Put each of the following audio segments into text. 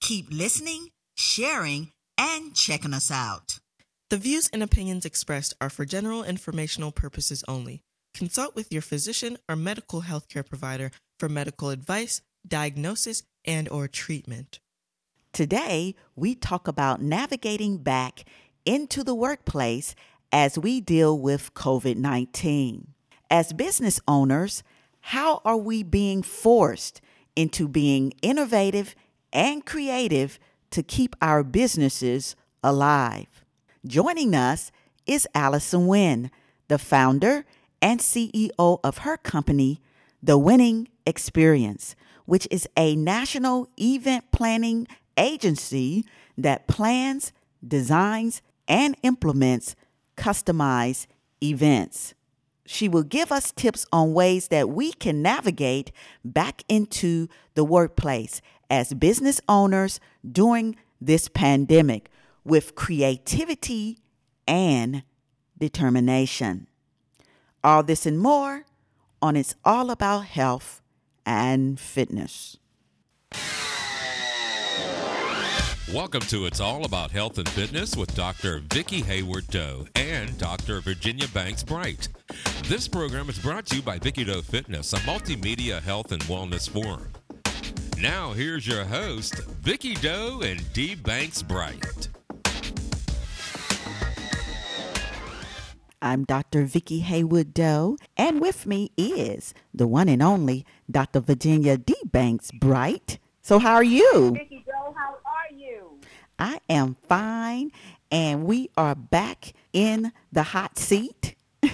keep listening, sharing, and checking us out. The views and opinions expressed are for general informational purposes only. Consult with your physician or medical healthcare provider for medical advice, diagnosis, and or treatment. Today, we talk about navigating back into the workplace as we deal with COVID-19. As business owners, how are we being forced into being innovative and creative to keep our businesses alive? Joining us is Allison Wynn, the founder and CEO of her company, The Winning Experience, which is a national event planning agency that plans, designs, and implements customized events. She will give us tips on ways that we can navigate back into the workplace as business owners during this pandemic with creativity and determination. All this and more on It's All About Health and Fitness. Welcome to It's All About Health and Fitness with Dr. Vicki Hayward Doe and Dr. Virginia Banks Bright. This program is brought to you by Vicky Doe Fitness, a multimedia health and wellness forum. Now, here's your host, Vicky Doe and D. Banks Bright. I'm Dr. Vicki Haywood Doe, and with me is the one and only Dr. Virginia D. Banks Bright. So, how are you? Vicki Doe, how are you? I am fine, and we are back in the hot seat. We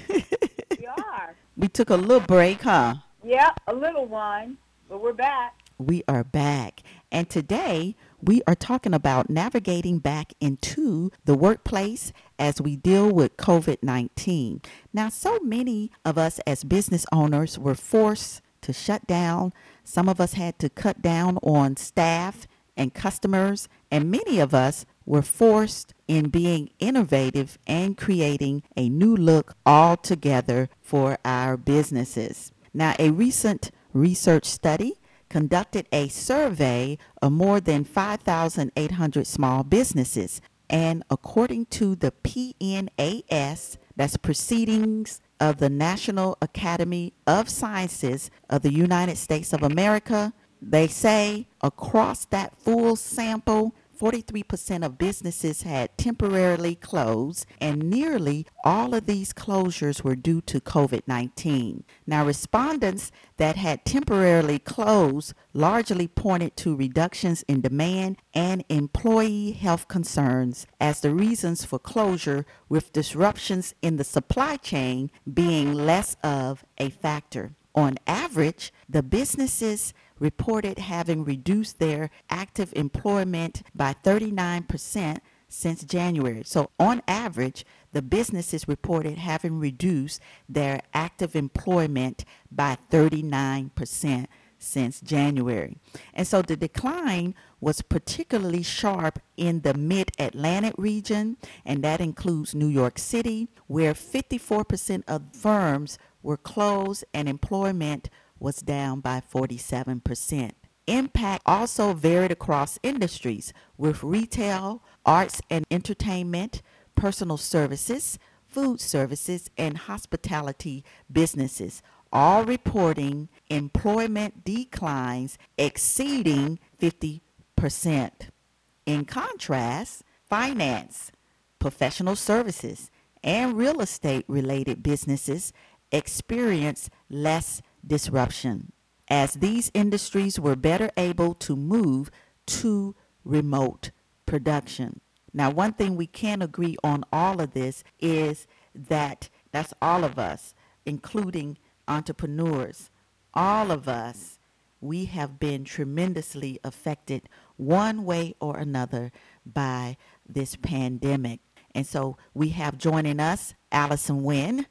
are. We took a little break, huh? Yeah, a little one, but we're back. We are back. And today we are talking about navigating back into the workplace as we deal with COVID 19. Now, so many of us as business owners were forced to shut down. Some of us had to cut down on staff and customers, and many of us were forced in being innovative and creating a new look altogether for our businesses. Now, a recent research study conducted a survey of more than 5,800 small businesses. And according to the PNAS, that's Proceedings of the National Academy of Sciences of the United States of America, they say across that full sample, 43% of businesses had temporarily closed, and nearly all of these closures were due to COVID 19. Now, respondents that had temporarily closed largely pointed to reductions in demand and employee health concerns as the reasons for closure, with disruptions in the supply chain being less of a factor. On average, the businesses reported having reduced their active employment by 39% since January. So, on average, the businesses reported having reduced their active employment by 39% since January. And so the decline was particularly sharp in the mid Atlantic region, and that includes New York City, where 54% of firms were closed and employment was down by 47%. Impact also varied across industries, with retail, arts and entertainment, personal services, food services, and hospitality businesses all reporting employment declines exceeding 50%. In contrast, finance, professional services, and real estate related businesses experienced less disruption as these industries were better able to move to remote production. Now, one thing we can agree on all of this is that that's all of us, including entrepreneurs. All of us we have been tremendously affected one way or another by this pandemic. And so we have joining us Allison Wynn,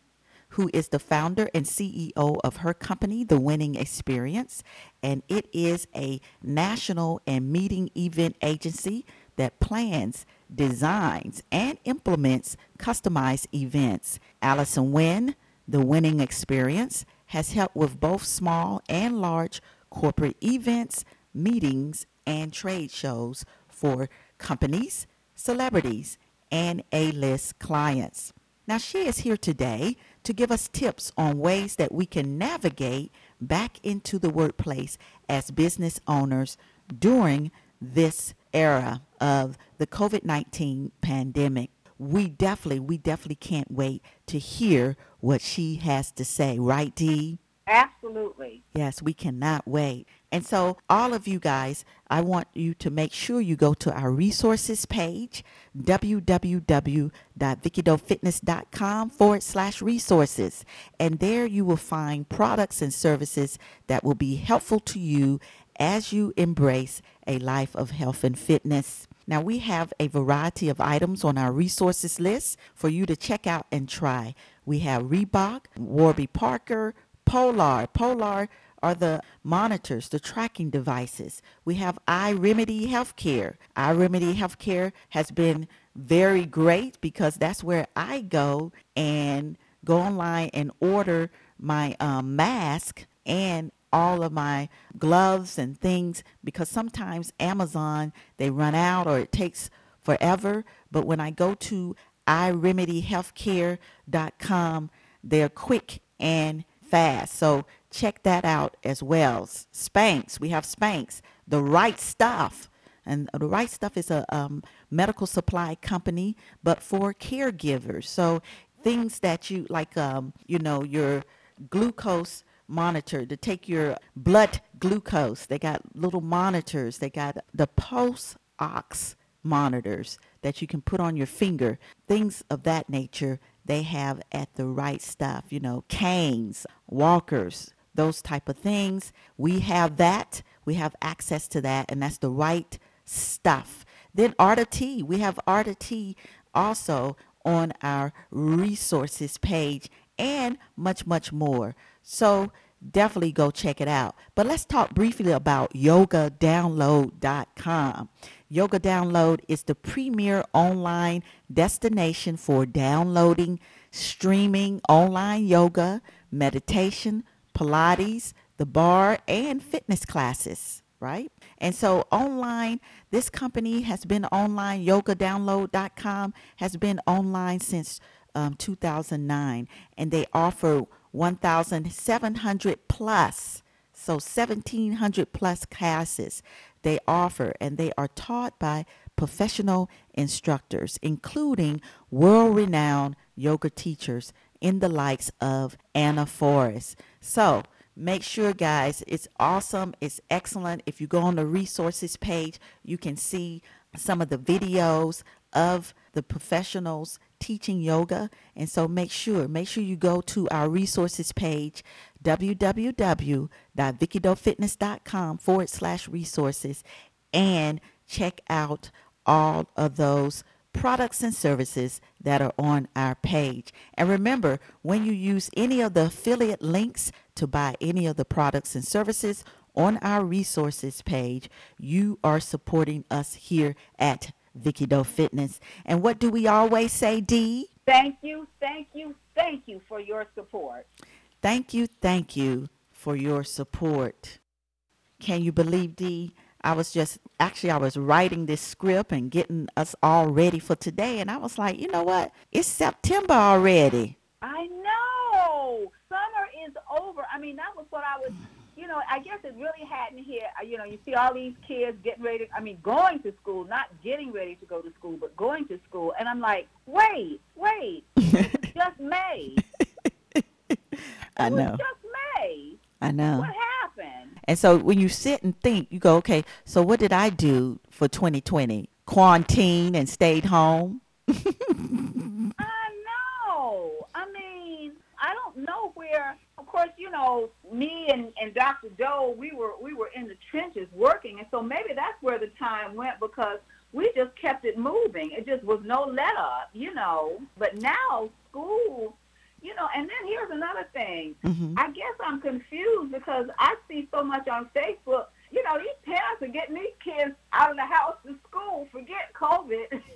who is the founder and CEO of her company, The Winning Experience. And it is a national and meeting event agency that plans, designs, and implements customized events. Allison Wynn, The Winning Experience, has helped with both small and large corporate events, meetings, and trade shows for companies, celebrities, and A list clients. Now, she is here today to give us tips on ways that we can navigate back into the workplace as business owners during this era of the COVID 19 pandemic. We definitely, we definitely can't wait to hear what she has to say, right, Dee? Absolutely. Yes, we cannot wait. And so, all of you guys, I want you to make sure you go to our resources page, www.vickydofitness.com forward slash resources. And there you will find products and services that will be helpful to you as you embrace a life of health and fitness. Now, we have a variety of items on our resources list for you to check out and try. We have Reebok, Warby Parker, Polar. Polar are the monitors, the tracking devices. We have iRemedy Healthcare. iRemedy Healthcare has been very great because that's where I go and go online and order my um, mask and all of my gloves and things because sometimes Amazon they run out or it takes forever. But when I go to iRemedyHealthcare.com, they're quick and fast. So check that out as well. Spanx, we have Spanx, the right stuff. And the right stuff is a um, medical supply company, but for caregivers. So things that you like, um, you know, your glucose monitor to take your blood glucose. They got little monitors. They got the pulse ox monitors that you can put on your finger. Things of that nature they have at the right stuff, you know, canes, walkers, those type of things. We have that. We have access to that and that's the right stuff. Then Art of Tea. We have Art of Tea also on our resources page and much, much more. So definitely go check it out. But let's talk briefly about yogadownload.com. Yoga Download is the premier online destination for downloading, streaming online yoga, meditation, Pilates, the barre, and fitness classes, right? And so online, this company has been online, yogadownload.com has been online since um, 2009, and they offer 1,700 plus, so 1,700 plus classes they offer, and they are taught by professional instructors, including world renowned yoga teachers in the likes of Ana Forrest. So, make sure guys it's awesome it's excellent if you go on the resources page you can see some of the videos of the professionals teaching yoga. And so make sure, make sure you go to our resources page, www.vickydofitness.com forward slash resources, and check out all of those products and services that are on our page. And remember, when you use any of the affiliate links to buy any of the products and services on our resources page, you are supporting us here at Vicky Doe Fitness. And what do we always say, Dee? Thank you, thank you, thank you for your support. Thank you, thank you for your support. Can you believe, Dee? I was just actually I was writing this script and getting us all ready for today, and I was like, you know what? It's September already. I know. Summer is over. I mean, that was what I was you know, I guess it really hadn't hit. Uh, you know, you see all these kids getting ready. I mean, going to school, not getting ready to go to school, but going to school. And I'm like, wait, wait, just May. I know. just May. I know. What? And so when you sit and think, you go, okay, so what did I do for 2020? Quarantine and stayed home? I know. I mean, I don't know where Of course, you know, me and, and Dr. Doe, we were we were in the trenches working, and so maybe that's where the time went because we just kept it moving. It just was no let up, you know. But now school, you know, and then here's another thing. Mhm. I guess I'm confused because I see so much on Facebook. You know, these parents are getting these kids out of the house to school. Forget COVID.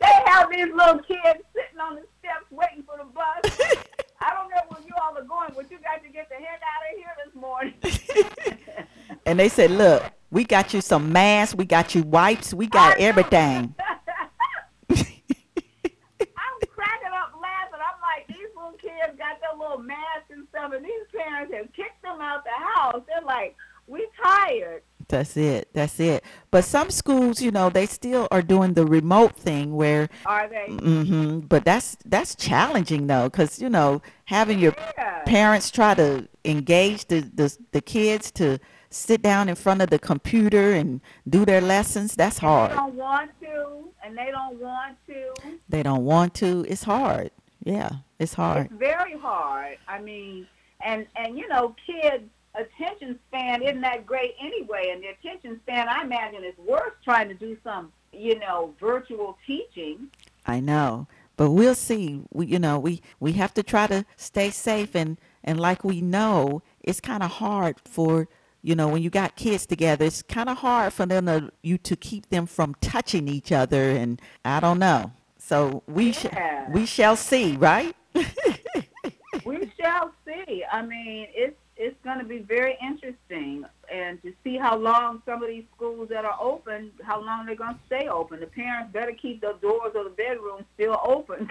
they have these little kids sitting on the steps waiting for the bus. I don't know where you all are going, but you got to get the heck out of here this morning. And they said, "Look, we got you some masks, we got you wipes, we got everything." I'm cracking up laughing. I'm like, these little kids masks and stuff, and these parents have kicked them out the house. They're like, we tired. That's it. That's it. But some schools, you know, they still are doing the remote thing where Are they? hmm But that's that's challenging though, because you know having your Yeah. parents try to engage the, the the kids to sit down in front of the computer and do their lessons. That's They hard. don't want to, and they don't want to. They don't want to. It's hard. Yeah, it's hard. It's very hard. I mean, and and you know, kids' attention span isn't that great anyway, and the attention span, I imagine, is worse trying to do some, you know, virtual teaching. I know, but we'll see. We, you know, we we have to try to stay safe, and and like we know, it's kind of hard for you know when you got kids together. It's kind of hard for them to you to keep them from touching each other, and I don't know. So we sh- we shall see, right? we shall see. I mean, it's it's going to be very interesting, and to see how long some of these schools that are open, how long they're going to stay open. The parents better keep the doors of the bedroom still open,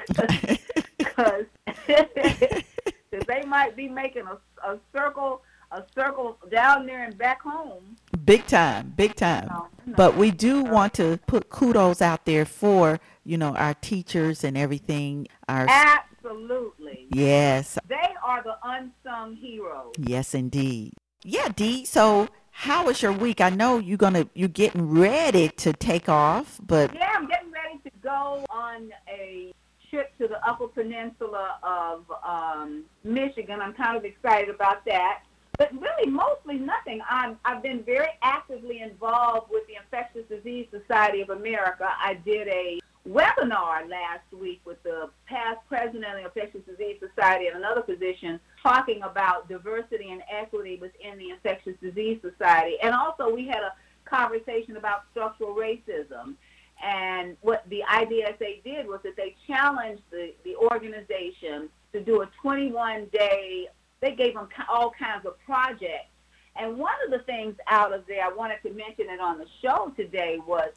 because they might be making a, a circle a circle down there and back home. Big time, big time. No, no. But we do want to put kudos out there for you know our teachers and everything. Our Absolutely, yes, they are the unsung heroes. Yes, indeed. Yeah, Dee. So, how was your week? I know you're gonna you're getting ready to take off, but Yeah, I'm getting ready to go on a trip to the Upper Peninsula of um, Michigan. I'm kind of excited about that. But really, mostly nothing. I'm, I've been very actively involved with the Infectious Disease Society of America. I did a webinar last week with the past president of the Infectious Disease Society and another physician talking about diversity and equity within the Infectious Disease Society. And also, we had a conversation about structural racism. And what the IDSA did was that they challenged the, the organization to do a 21 day, they gave them all kinds of projects. And one of the things out of there, I wanted to mention it on the show today, was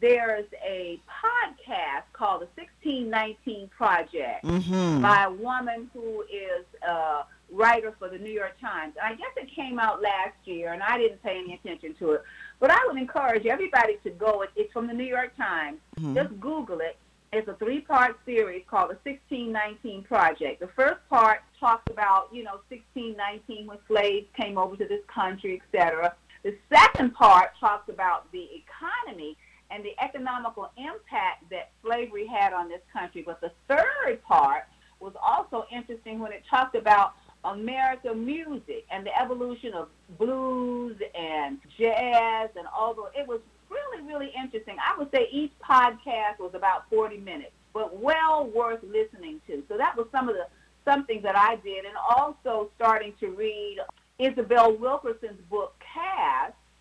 there's a podcast called the 1619 Project mm-hmm. by a woman who is a writer for the New York Times. And I guess it came out last year, and I didn't pay any attention to it. But I would encourage everybody to go. It's from the New York Times. Mhm. Just Google it. It's a three-part series called the 1619 Project. The first part talks about, you know, 1619 when slaves came over to this country, et cetera. The second part talks about the economy and the economical impact that slavery had on this country. But the third part was also interesting when it talked about American music and the evolution of blues and jazz and all those. It was really, really interesting. I would say each podcast was about 40 minutes, but well worth listening to. So that was some of the something that I did, and also starting to read Isabel Wilkerson's book.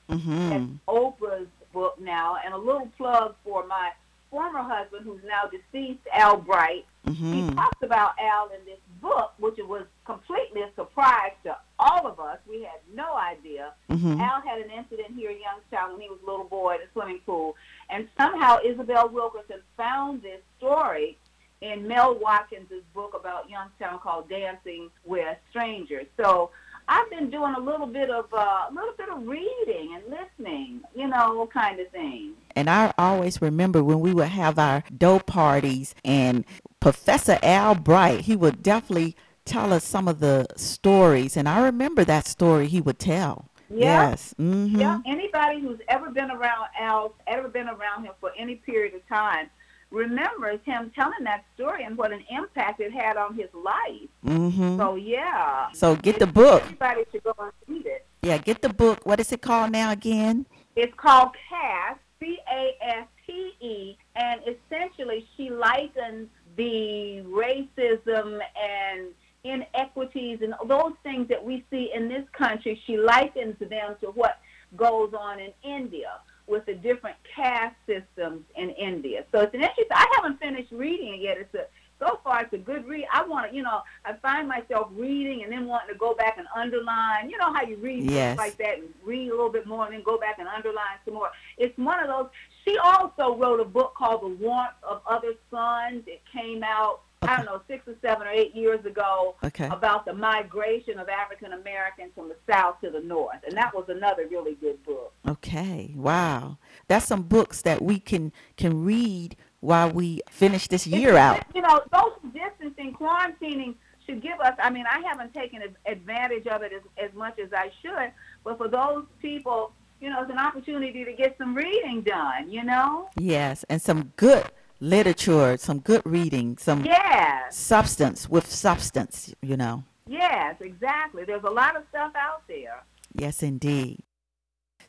That's Mm-hmm. Oprah's book now, and a little plug for my former husband, who's now deceased, Al Bright. He Mm-hmm. talks about Al in this book, which it was completely a surprise to all of us. We had no idea. Mm-hmm. Al had an incident here in Youngstown when he was a little boy in a swimming pool, and somehow Isabel Wilkerson found this story in Mel Watkins' book about Youngstown called Dancing with Strangers. So I've been doing a little bit of uh, a little bit of reading and listening, you know, kind of thing. And I always remember when we would have our dough parties, and Professor Al Bright, he would definitely tell us some of the stories, and I remember that story he would tell. Yeah. Yes. Mm-hmm. Yeah, anybody who's ever been around Al, ever been around him for any period of time, remembers him telling that story and what an impact it had on his life. Mm-hmm. So yeah. So get the book. Everybody should go and read it. Yeah, get the book. What is it called now again? It's called Caste, C-A-S-T-E, and essentially she likens the racism and inequities and those things that we see in this country. She likens them to what goes on in India with the different caste systems in India. So it's an interesting. I haven't finished reading it yet. It's a so far it's a good read. I want to, you know, I find myself reading and then wanting to go back and underline. You know how you read Yes. like that and read a little bit more and then go back and underline some more. It's one of those. She also wrote a book called The Warmth of Other Suns. It came out, I don't know, six or seven or eight years ago Okay. about the migration of African Americans from the South to the North. And that was another really good book. Okay. Wow. That's some books that we can can read while we finish this year It's- out. You know, social distancing, quarantining should give us. I mean, I haven't taken advantage of it as, as much as I should, but for those people, you know, it's an opportunity to get some reading done. You know? Yes, and some good literature, some good reading, some Yes, substance with substance, you know. yes, exactly. There's a lot of stuff out there. Yes, indeed.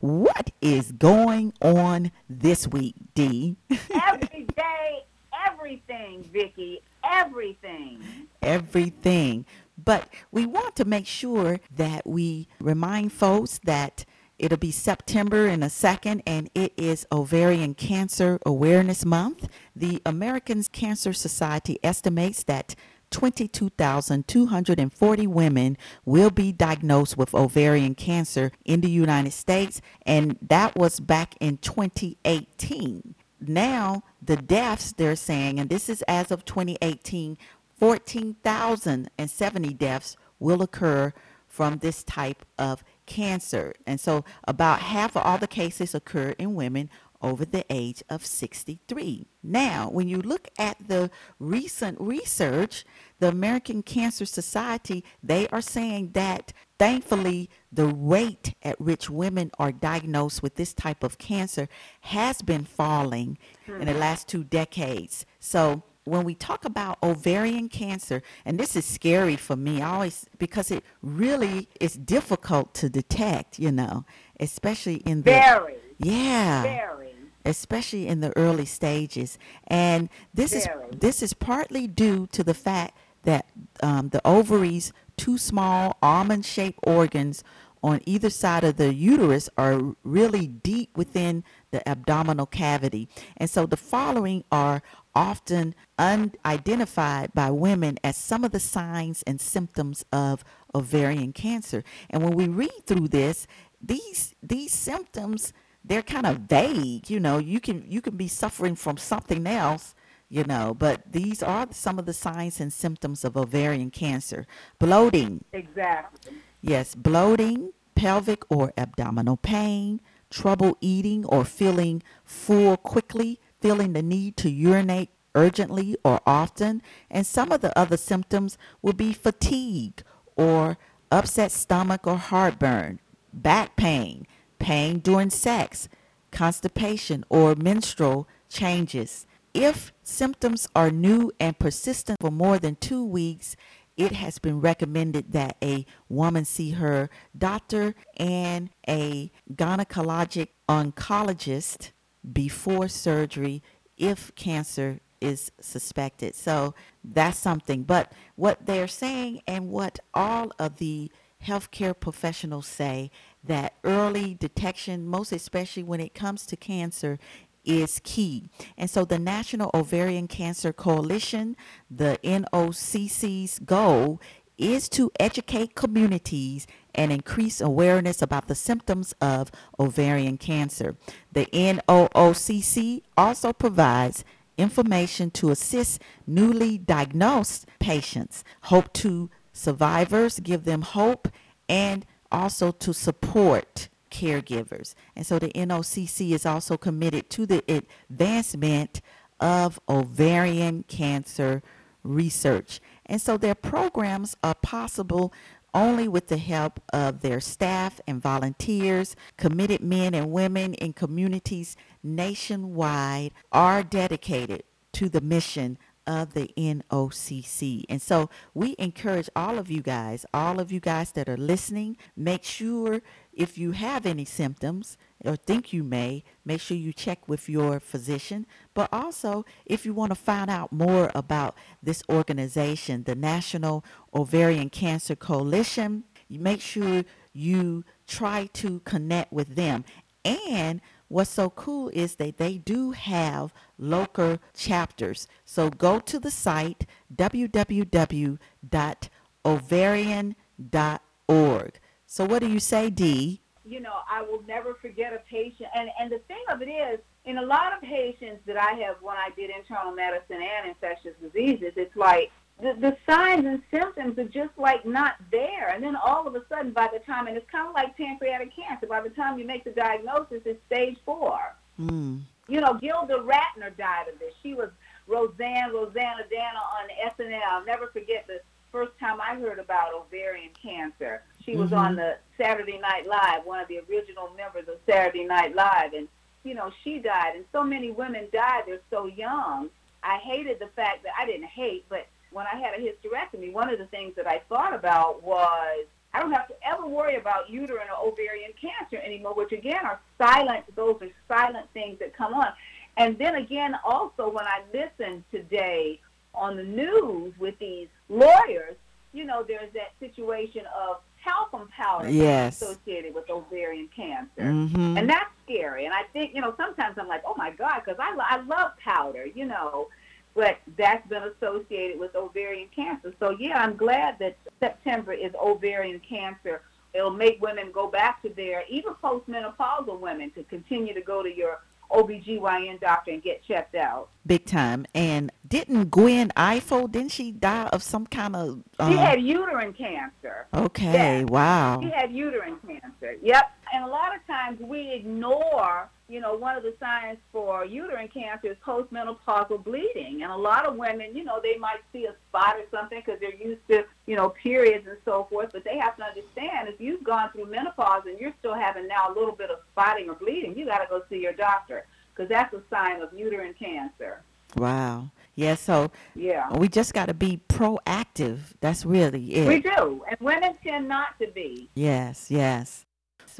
What is going on this week, Dee? Every day, everything, Vicky, everything. Everything. But we want to make sure that we remind folks that it'll be September in a second and it is Ovarian Cancer Awareness Month. The American Cancer Society estimates that 22,240 women will be diagnosed with ovarian cancer in the United States, and that was back in 2018. Now, the deaths they're saying, and this is as of 2018, 14,070 deaths will occur from this type of cancer. And so, about half of all the cases occur in women over the age of 63. Now, when you look at the recent research, the American Cancer Society, they are saying that thankfully the rate at which women are diagnosed with this type of cancer has been falling in the mm-hmm. last two decades. So, when we talk about ovarian cancer, and this is scary for me, I always because it really is difficult to detect, you know, especially in the Very, yeah, very. especially in the early stages. And this is this is partly due to the fact that um, the ovaries, two small almond-shaped organs on either side of the uterus, are really deep within the abdominal cavity. And so the following are often unidentified by women as some of the signs and symptoms of ovarian cancer. And when we read through this, these these symptoms they're kind of vague. You know, you can you can be suffering from something else, you know, but these are some of the signs and symptoms of ovarian cancer. Bloating, Exactly. Yes, bloating, pelvic or abdominal pain, trouble eating or feeling full quickly, feeling the need to urinate urgently or often, and some of the other symptoms will be fatigue or upset stomach or heartburn, back pain, pain during sex, constipation or menstrual changes. If symptoms are new and persistent for more than two weeks, it has been recommended that a woman see her doctor and a gynecologic oncologist before surgery if cancer is suspected. So that's something. But what they're saying and what all of the healthcare professionals say that early detection, most especially when it comes to cancer, is key. And so the National Ovarian Cancer Coalition, the NOCC's goal is to educate communities and increase awareness about the symptoms of ovarian cancer. The NOOCC also provides information to assist newly diagnosed patients, hope to survivors, give them hope, and also to support caregivers. And so the NOCC is also committed to the advancement of ovarian cancer research. And so their programs are possible only with the help of their staff and volunteers. Committed men and women in communities nationwide are dedicated to the mission of the NOCC. And so we encourage all of you guys, all of you guys that are listening, make sure if you have any symptoms or think you may, make sure you check with your physician. But also, if you want to find out more about this organization, the National Ovarian Cancer Coalition, you make sure you try to connect with them. And what's so cool is that they do have local chapters. So go to the site www.ovarian.org. So what do you say, Dee? You know, I will never forget a patient. And, and the thing of it is, in a lot of patients that I have when I did internal medicine and infectious diseases, it's like the, the signs and symptoms are just like not there. And then all of a sudden, by the time, and it's kind of like pancreatic cancer, by the time you make the diagnosis, it's stage four. Mm. You know, Gilda Radner died of this. She was Roseanne, Roseannadanna on SNL. I'll never forget the first time I heard about ovarian cancer. She was Mhm. on the Saturday Night Live, one of the original members of Saturday Night Live, and you know she died, and so many women died. They're so young. I hated the fact that I didn't hate, but when I had a hysterectomy, one of the things that I thought about was I don't have to ever worry about uterine or ovarian cancer anymore, which again are silent. Those are silent things that come on. And then again, also when I listened today on the news with these lawyers, you know, there's that situation of talcum powder Yes. associated with ovarian cancer. Mm-hmm. And that's scary. And I think, you know, sometimes I'm like, oh my God, because I, I love powder, you know, but that's been associated with ovarian cancer. So, yeah, I'm glad that September is ovarian cancer. It'll make women go back to their, even postmenopausal women, to continue to go to your OBGYN doctor and get checked out. Big time. And didn't Gwen Ifill, didn't she die of some kind of... She um, had uterine cancer. okay, Yeah. wow. She had uterine cancer. Yep. And a lot of times we ignore, you know, one of the signs for uterine cancer is postmenopausal bleeding. And a lot of women, you know, they might see a spot or something because they're used to, you know, periods and so forth. But they have to understand if you've gone through menopause and you're still having now a little bit of spotting or bleeding, you got to go see your doctor because that's a sign of uterine cancer. Wow. Yeah, so Yeah. we just got to be proactive. That's really it. We do. And women tend not to be. Yes, yes.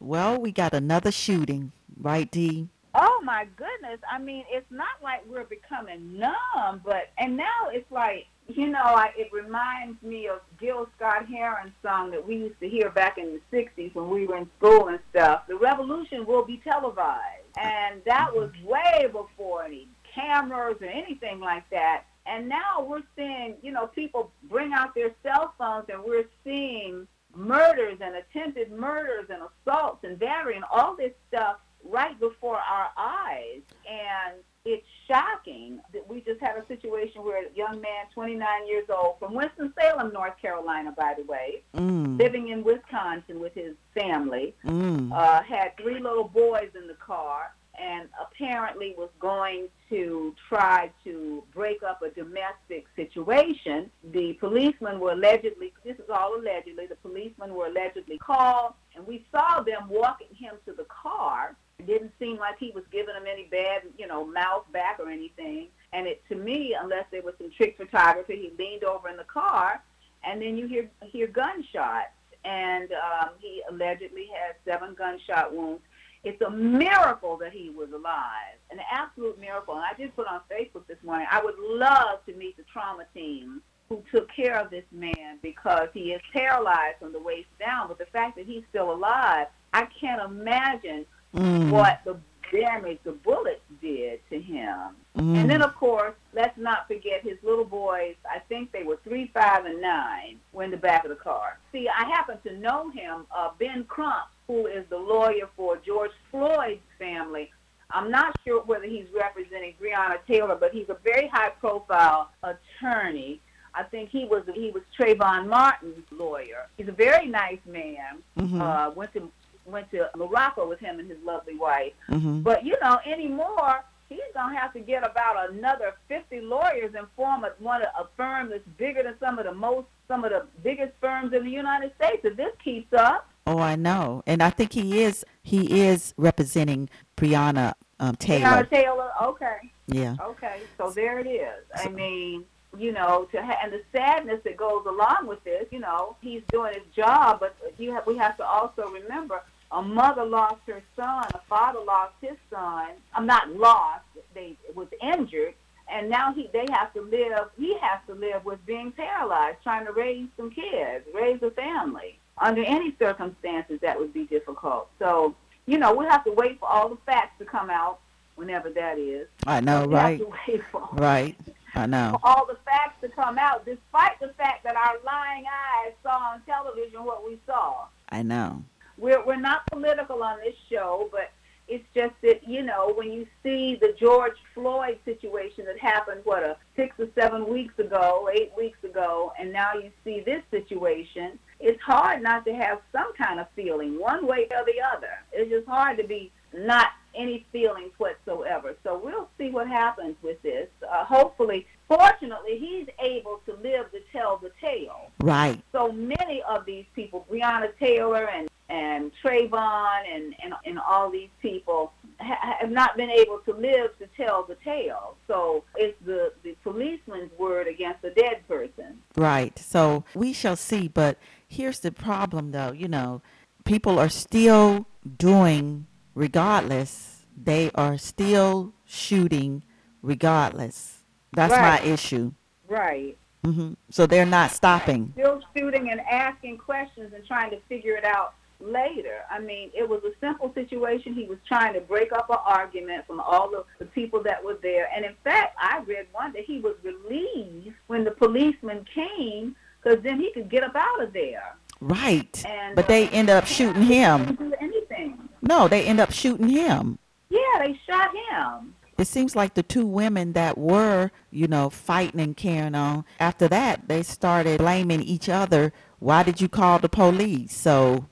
Well, we got another shooting, right, Dee? Oh my goodness! I mean, it's not like we're becoming numb, but and now it's like you know, I, it reminds me of Gil Scott Heron's song that we used to hear back in the '60s when we were in school and stuff. The revolution will be televised, and that was way before any cameras or anything like that. And now we're seeing, you know, people bring out their cell phones, and we're seeing murders and attempted murders and assaults and battery and all this stuff right before our eyes. And it's shocking that we just had a situation where a young man, 29 years old, from Winston-Salem, North Carolina, by the way, Mm. living in Wisconsin with his family, Mm. uh, had three little boys in the car and apparently was going to try to break up a domestic situation. The policemen were allegedly, this is all allegedly, the policemen were allegedly called, and we saw them walking him to the car. It didn't seem like he was giving them any bad, you know, mouth back or anything. And it, to me, unless there was some trick photography, he leaned over in the car, and then you hear hear gunshots, and um, he allegedly had seven gunshot wounds. It's a miracle that he was alive, an absolute miracle. And I just put on Facebook this morning. I would love to meet the trauma team who took care of this man because he is paralyzed from the waist down. But the fact that he's still alive, I can't imagine Mm. what the damage the bullets did to him. Mm. And then, of course, let's not forget his little boys. I think they were three, five, and nine were in the back of the car. See, I happen to know him, uh, Ben Crump, who is the lawyer for George Floyd's family. I'm not sure whether he's representing Breonna Taylor, but he's a very high-profile attorney. I think he was he was Trayvon Martin's lawyer. He's a very nice man. Mhm. Uh, went to went to Morocco with him and his lovely wife. Mhm. But you know, anymore, he's gonna have to get about another fifty lawyers and form a, one of a firm that's bigger than some of the most some of the biggest firms in the United States. If this keeps up, Oh, I know, and I think he is he is representing Breonna um, Taylor. Breonna Taylor, okay, Yeah. Okay, so there it is. I mean, you know, to ha- and the sadness that goes along with this, you know, he's doing his job, but you have, we have to also remember a mother lost her son, a father lost his son. I'm not lost; they was injured, and now he they have to live. He has to live with being paralyzed, trying to raise some kids, raise a family. Under any circumstances, that would be difficult. So, you know, we'll have to wait for all the facts to come out, whenever that is. I know, we right? Have to wait for Right. I know. for all the facts to come out, despite the fact that our lying eyes saw on television what we saw. I know. We're, we're not political on this show, but it's just that, you know, when you see the George Floyd situation that happened, what, a six or seven weeks ago, eight weeks ago, and now you see this situation, it's hard not to have some kind of feeling, one way or the other. It's just hard to be not any feelings whatsoever. So we'll see what happens with this. Uh, hopefully, fortunately, he's able to live to tell the tale. Right. So many of these people, Breonna Taylor and and Trayvon and, and, and all these people ha- have not been able to live to tell the tale. So it's the, the policeman's word against a dead person. Right. So we shall see. But here's the problem, though. You know, people are still doing regardless. They are still shooting regardless. That's Right. my issue. Right. hmm So they're not stopping. Still shooting and asking questions and trying to figure it out later. I mean, it was a simple situation. He was trying to break up an argument from all of the people that were there. And in fact, I read one that he was relieved when the policeman came because then he could get up out of there. Right. And But they end up uh, shooting him. Do anything. No, they end up shooting him. Yeah, they shot him. It seems like the two women that were, you know, fighting and carrying on, after that, they started blaming each other. Why did you call the police? So,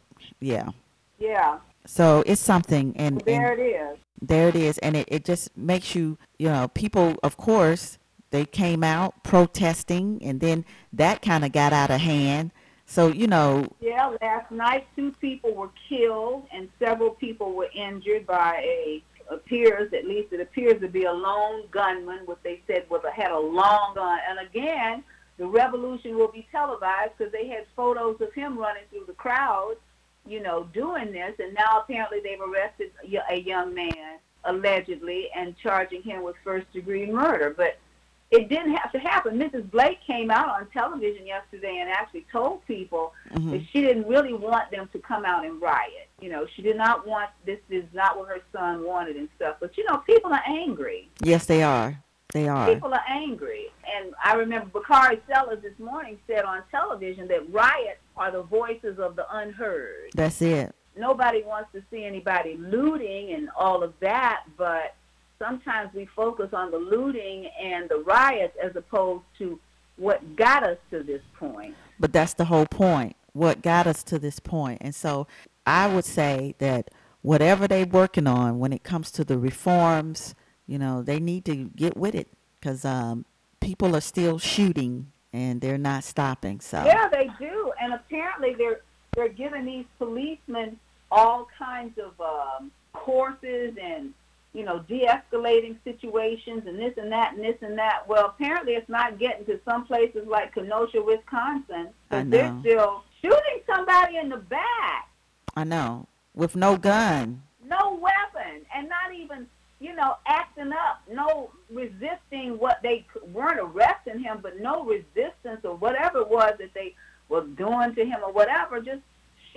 yeah. Yeah. So it's something. And, So there and it is. there it is. And it, it just makes you, you know, people, of course, they came out protesting, and then that kind of got out of hand. So, you know, Yeah, last night two people were killed and several people were injured by a appears at least it appears to be a lone gunman, what they said was a had a long gun. And again, the revolution will be televised because they had photos of him running through the crowd, you know, doing this. And now apparently they've arrested a young man allegedly and charging him with first degree murder. But it didn't have to happen. Mrs. Blake came out on television yesterday and actually told people mhm. that she didn't really want them to come out and riot. You know, she did not want this is not what her son wanted and stuff. But you know, people are angry. yes, they are. They are. People are angry. And I remember Bakari Sellers this morning said on television that riots are the voices of the unheard. That's it. Nobody wants to see anybody looting and all of that, but sometimes we focus on the looting and the riots as opposed to what got us to this point. But that's the whole point. What got us to this point. And so I would say that whatever they're working on when it comes to the reforms, you know, they need to get with it because um, people are still shooting and they're not stopping. So Yeah, they do, and apparently they're they're giving these policemen all kinds of um, courses and you know de-escalating situations and this and that and this and that. Well, apparently it's not getting to some places like Kenosha, Wisconsin, because they're still shooting somebody in the back, I know. With no gun. no weapon, and not even you know acting up, no resisting what they weren't arresting him, but no resistance or whatever it was that they were doing to him or whatever, just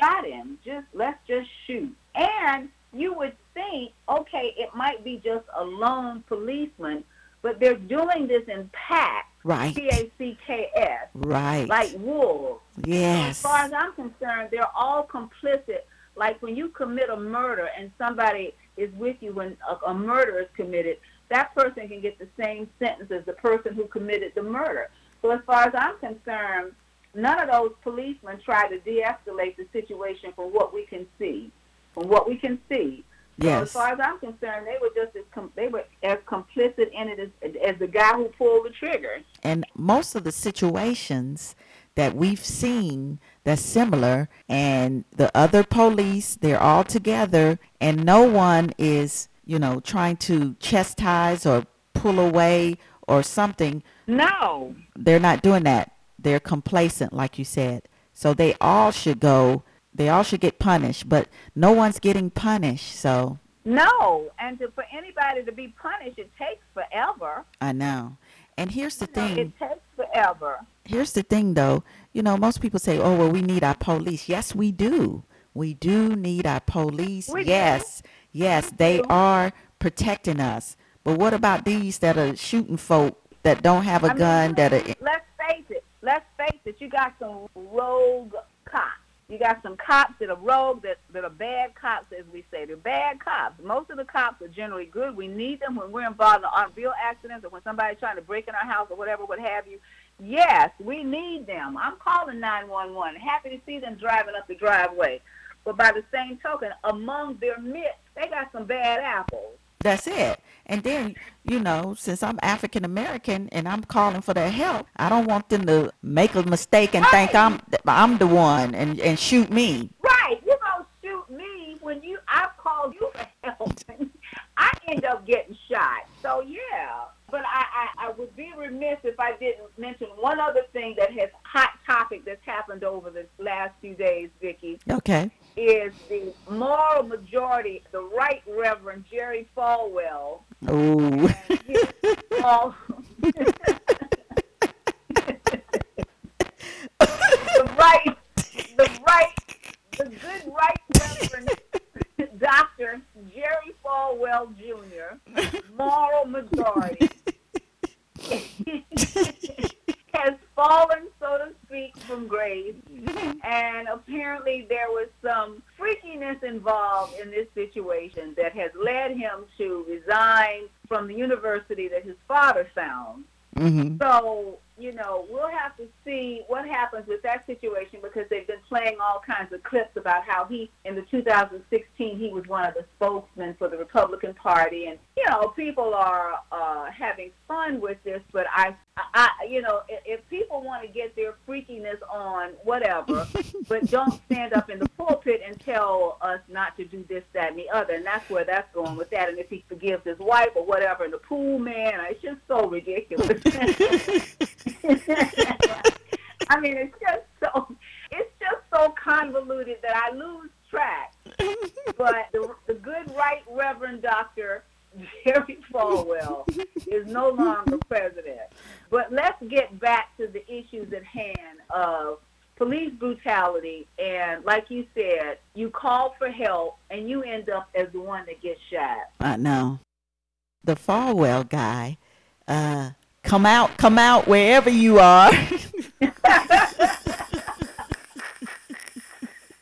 shot him. Just let's just shoot. And you would think, okay, it might be just a lone policeman, but they're doing this in packs, Right. P A C K S, Right. like wolves. Yes. As far as I'm concerned, they're all complicit. Like when you commit a murder and somebody is with you when a, a murder is committed, that person can get the same sentence as the person who committed the murder. So as far as I'm concerned, none of those policemen tried to de-escalate the situation from what we can see. From what we can see. So as yes. far as I'm concerned, they were just as com- they were as complicit in it as, as the guy who pulled the trigger. And most of the situations that we've seen that's similar, and the other police, they're all together, and no one is, you know, trying to chastise or pull away or something. No. They're not doing that. They're complacent, like you said. So they all should go. They all should get punished, but no one's getting punished. So No. And to, for anybody to be punished, it takes forever. I know. And here's the thing. It takes forever. here's the thing though you know most people say oh well we need our police yes we do we do need our police We do. yes yes they are protecting us but what about these that are shooting folk that don't have a I mean, gun that are let's. Let's face it. You got some rogue cops. You got some cops that are rogue, that, that are bad cops, as we say. They're bad cops. Most of the cops are generally good. We need them when we're involved in automobile accidents or when somebody's trying to break in our house or whatever, what have you. Yes, we need them. I'm calling 911. Happy to see them driving up the driveway. But by the same token, among their midst, they got some bad apples. That's it and then you know since i'm african american and i'm calling for their help i don't want them to make a mistake and think i'm i'm the one and and shoot me Right. You don't shoot me when you I've called you for help. I end up getting shot. So yeah. But I, I, I would be remiss if I didn't mention one other thing that has hot topic that's happened over the last few days, Vicky, okay is the moral majority, the Right Reverend Jerry Falwell oh his the right the right the good right reverend Dr. Jerry Falwell Jr., moral majority, has fallen, so to speak, from grace. And apparently there was some freakiness involved in this situation that has led him to resign from the university that his father found. hmm So, you know, we'll have to see what happens with that situation because they've been playing all kinds of clips about how he, in the 2016, he was one of the spokesmen for the Republican Party. And, you know, people are uh, having fun with this, but I, I, you know, if, if people want to get their freakiness on, whatever, but don't stand up in the pulpit and tell us not to do this, that, and the other. And that's where that's going with that. And if he forgives his wife or whatever, and the pool man, it's just so ridiculous. I mean, it's just so it's just so convoluted that I lose track. But the, the good right Reverend Doctor Jerry Falwell is no longer president. But let's get back to the issues at hand of police brutality and like you said, you call for help and you end up as the one that gets shot. I know. The Falwell guy, uh, come out, come out wherever you are.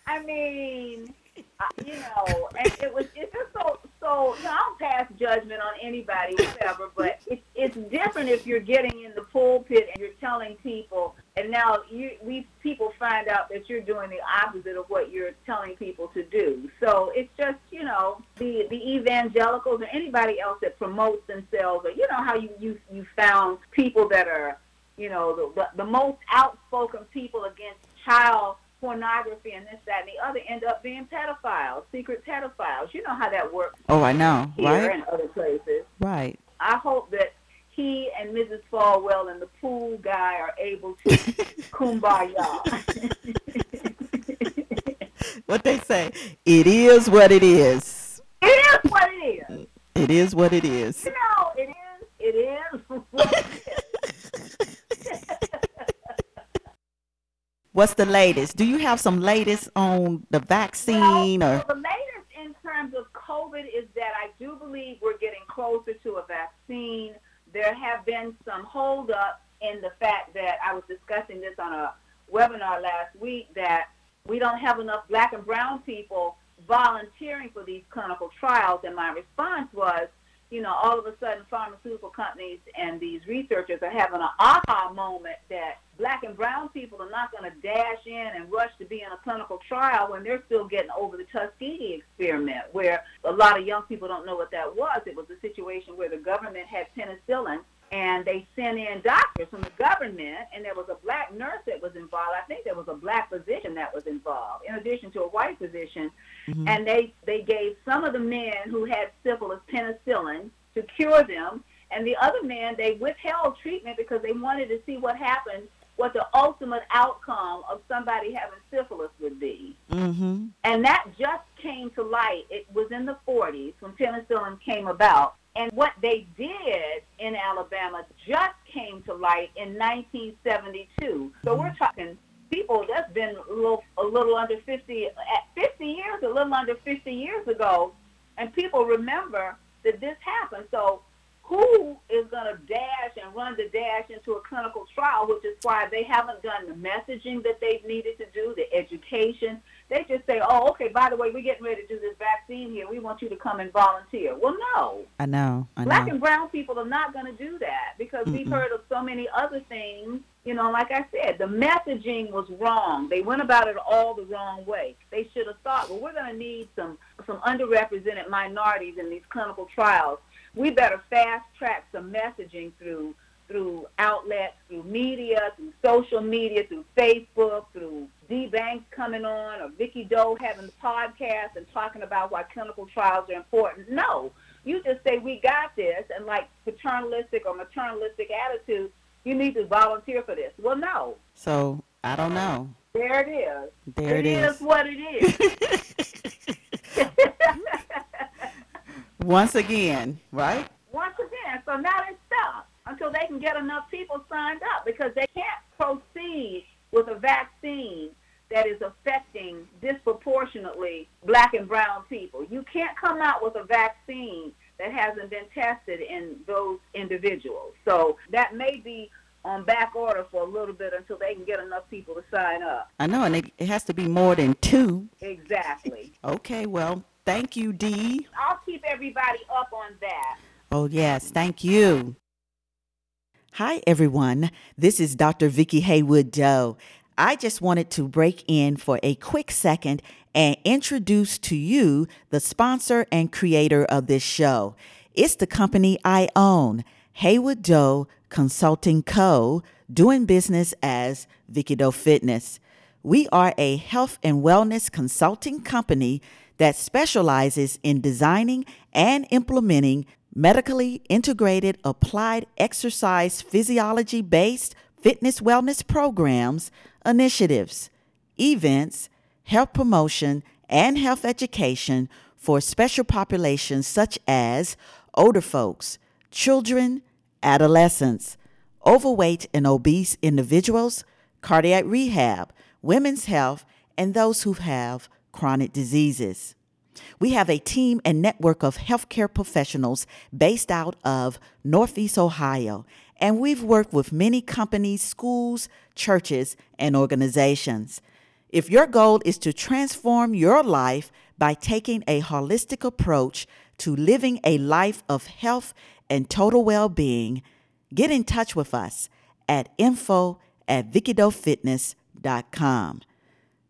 I mean, uh, you know, and it was it's just so so. You know, I don't pass judgment on anybody, whatever. But it's it's different if you're getting in the pulpit and you're telling people, and now you we people find out that you're doing the opposite of what you're telling people to do. So it's just you know the the evangelicals or anybody else that promotes themselves, or you know how you you you found people that are you know the the, the most outspoken people against child pornography and this, that, and the other end up being pedophiles, secret pedophiles. You know how that works oh, I know, here right? and other places. Right. I hope that he and Mrs. Falwell and the pool guy are able to kumbaya. What they say, it is what it is. it is what it is. It is what it is. You know, it is. It is. what it is. What's the latest? Do you have some latest on the vaccine well, or? the latest in terms of COVID is that I do believe we're getting closer to a vaccine. There have been some holdups in the fact that I was discussing this on a webinar last week that we don't have enough black and brown people volunteering for these clinical trials. And my response was, you know, all of a sudden pharmaceutical companies and these researchers are having an aha moment that black and brown people are not going to dash in and rush to be in a clinical trial when they're still getting over the Tuskegee experiment, where a lot of young people don't know what that was. It was a situation where the government had penicillin and they sent in doctors from the government, and there was a black nurse that was involved. I think there was a black physician that was involved, in addition to a white physician. Mhm. And they they gave some of the men who had syphilis penicillin to cure them, And the other man, they withheld treatment because they wanted to see what happened, what the ultimate outcome of somebody having syphilis would be. Mm-hmm. And that just came to light. It was in the 40s when penicillin came about. And what they did in Alabama just came to light in 1972. So we're talking people that's been a little, a little under 50, at 50 years, a little under 50 years ago. And people remember that this happened. So who is going to dash and run the dash into a clinical trial, which is why they haven't done the messaging that they've needed to do, the education. They just say, oh, okay, by the way, we're getting ready to do this vaccine here. We want you to come and volunteer. Well, no. I know. I Black know. and brown people are not going to do that because we've heard of so many other things. You know, like I said, the messaging was wrong. They went about it all the wrong way. They should have thought, well, we're going to need some some underrepresented minorities in these clinical trials. We better fast track some messaging through through outlets, through media, through social media, through Facebook, through D Banks coming on, or Vicky Doe having the podcast and talking about why clinical trials are important. No, you just say we got this, and like paternalistic or maternalistic attitude, you need to volunteer for this. Well, no, So I don't know. there it is. There it is. what it is. Once again, right? Once again, so now they stop until they can get enough people signed up because they can't proceed with a vaccine that is affecting disproportionately black and brown people. You can't come out with a vaccine that hasn't been tested in those individuals. So that may be on back order for a little bit until they can get enough people to sign up. I know, and it, it has to be more than two. Exactly. Okay, well, thank you, Dee. I'll keep everybody up on that. Oh, yes, thank you. Hi, everyone. This is Dr. Vicki Haywood Doe. I just wanted to break in for a quick second and introduce to you the sponsor and creator of this show. It's the company I own, Haywood Doe Consulting Co., doing business as Vicky Doe Fitness. We are a health and wellness consulting company that specializes in designing and implementing medically integrated applied exercise physiology based fitness wellness programs, initiatives, events, health promotion, and health education for special populations such as older folks, children, adolescents, overweight and obese individuals, cardiac rehab, women's health, and those who have chronic diseases. We have a team and network of healthcare professionals based out of Northeast Ohio, and we've worked with many companies, schools, churches, and organizations. If your goal is to transform your life by taking a holistic approach to living a life of health and total well being, get in touch with us at info at vickidoefitness.com.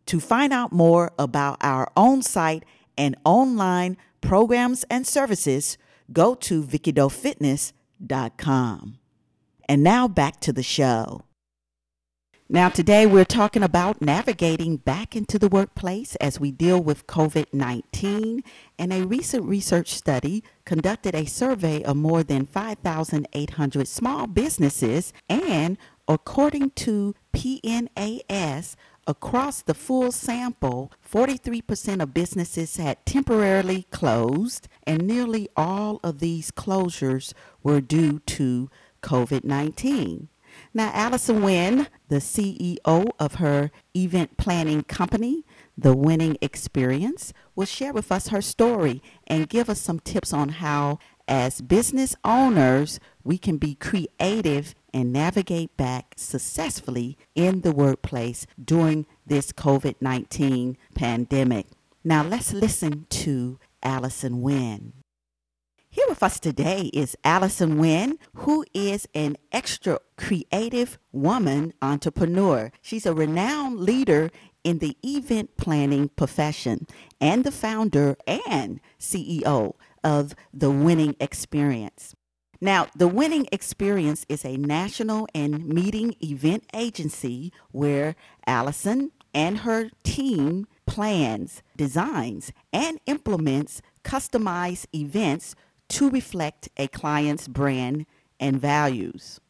To find out more about our own site and online programs and services, go to vickidofitness.com. And now back to the show. Now, today we're talking about navigating back into the workplace as we deal with COVID 19. And a recent research study conducted a survey of more than 5,800 small businesses. And according to PNAS, across the full sample, 43% of businesses had temporarily closed, and nearly all of these closures were due to COVID 19. Now, Allison Wynn, the CEO of her event planning company, The Winning Experience, will share with us her story and give us some tips on how, as business owners, we can be creative and navigate back successfully in the workplace during this COVID 19 pandemic. Now, let's listen to Allison Wynn. Here with us today is Allison Wynn, who is an extra creative woman entrepreneur. She's a renowned leader in the event planning profession and the founder and CEO of The Winning Experience. Now, the Winning Experience is a national and meeting event agency where Allison and her team plans, designs, and implements customized events to reflect a client's brand and values.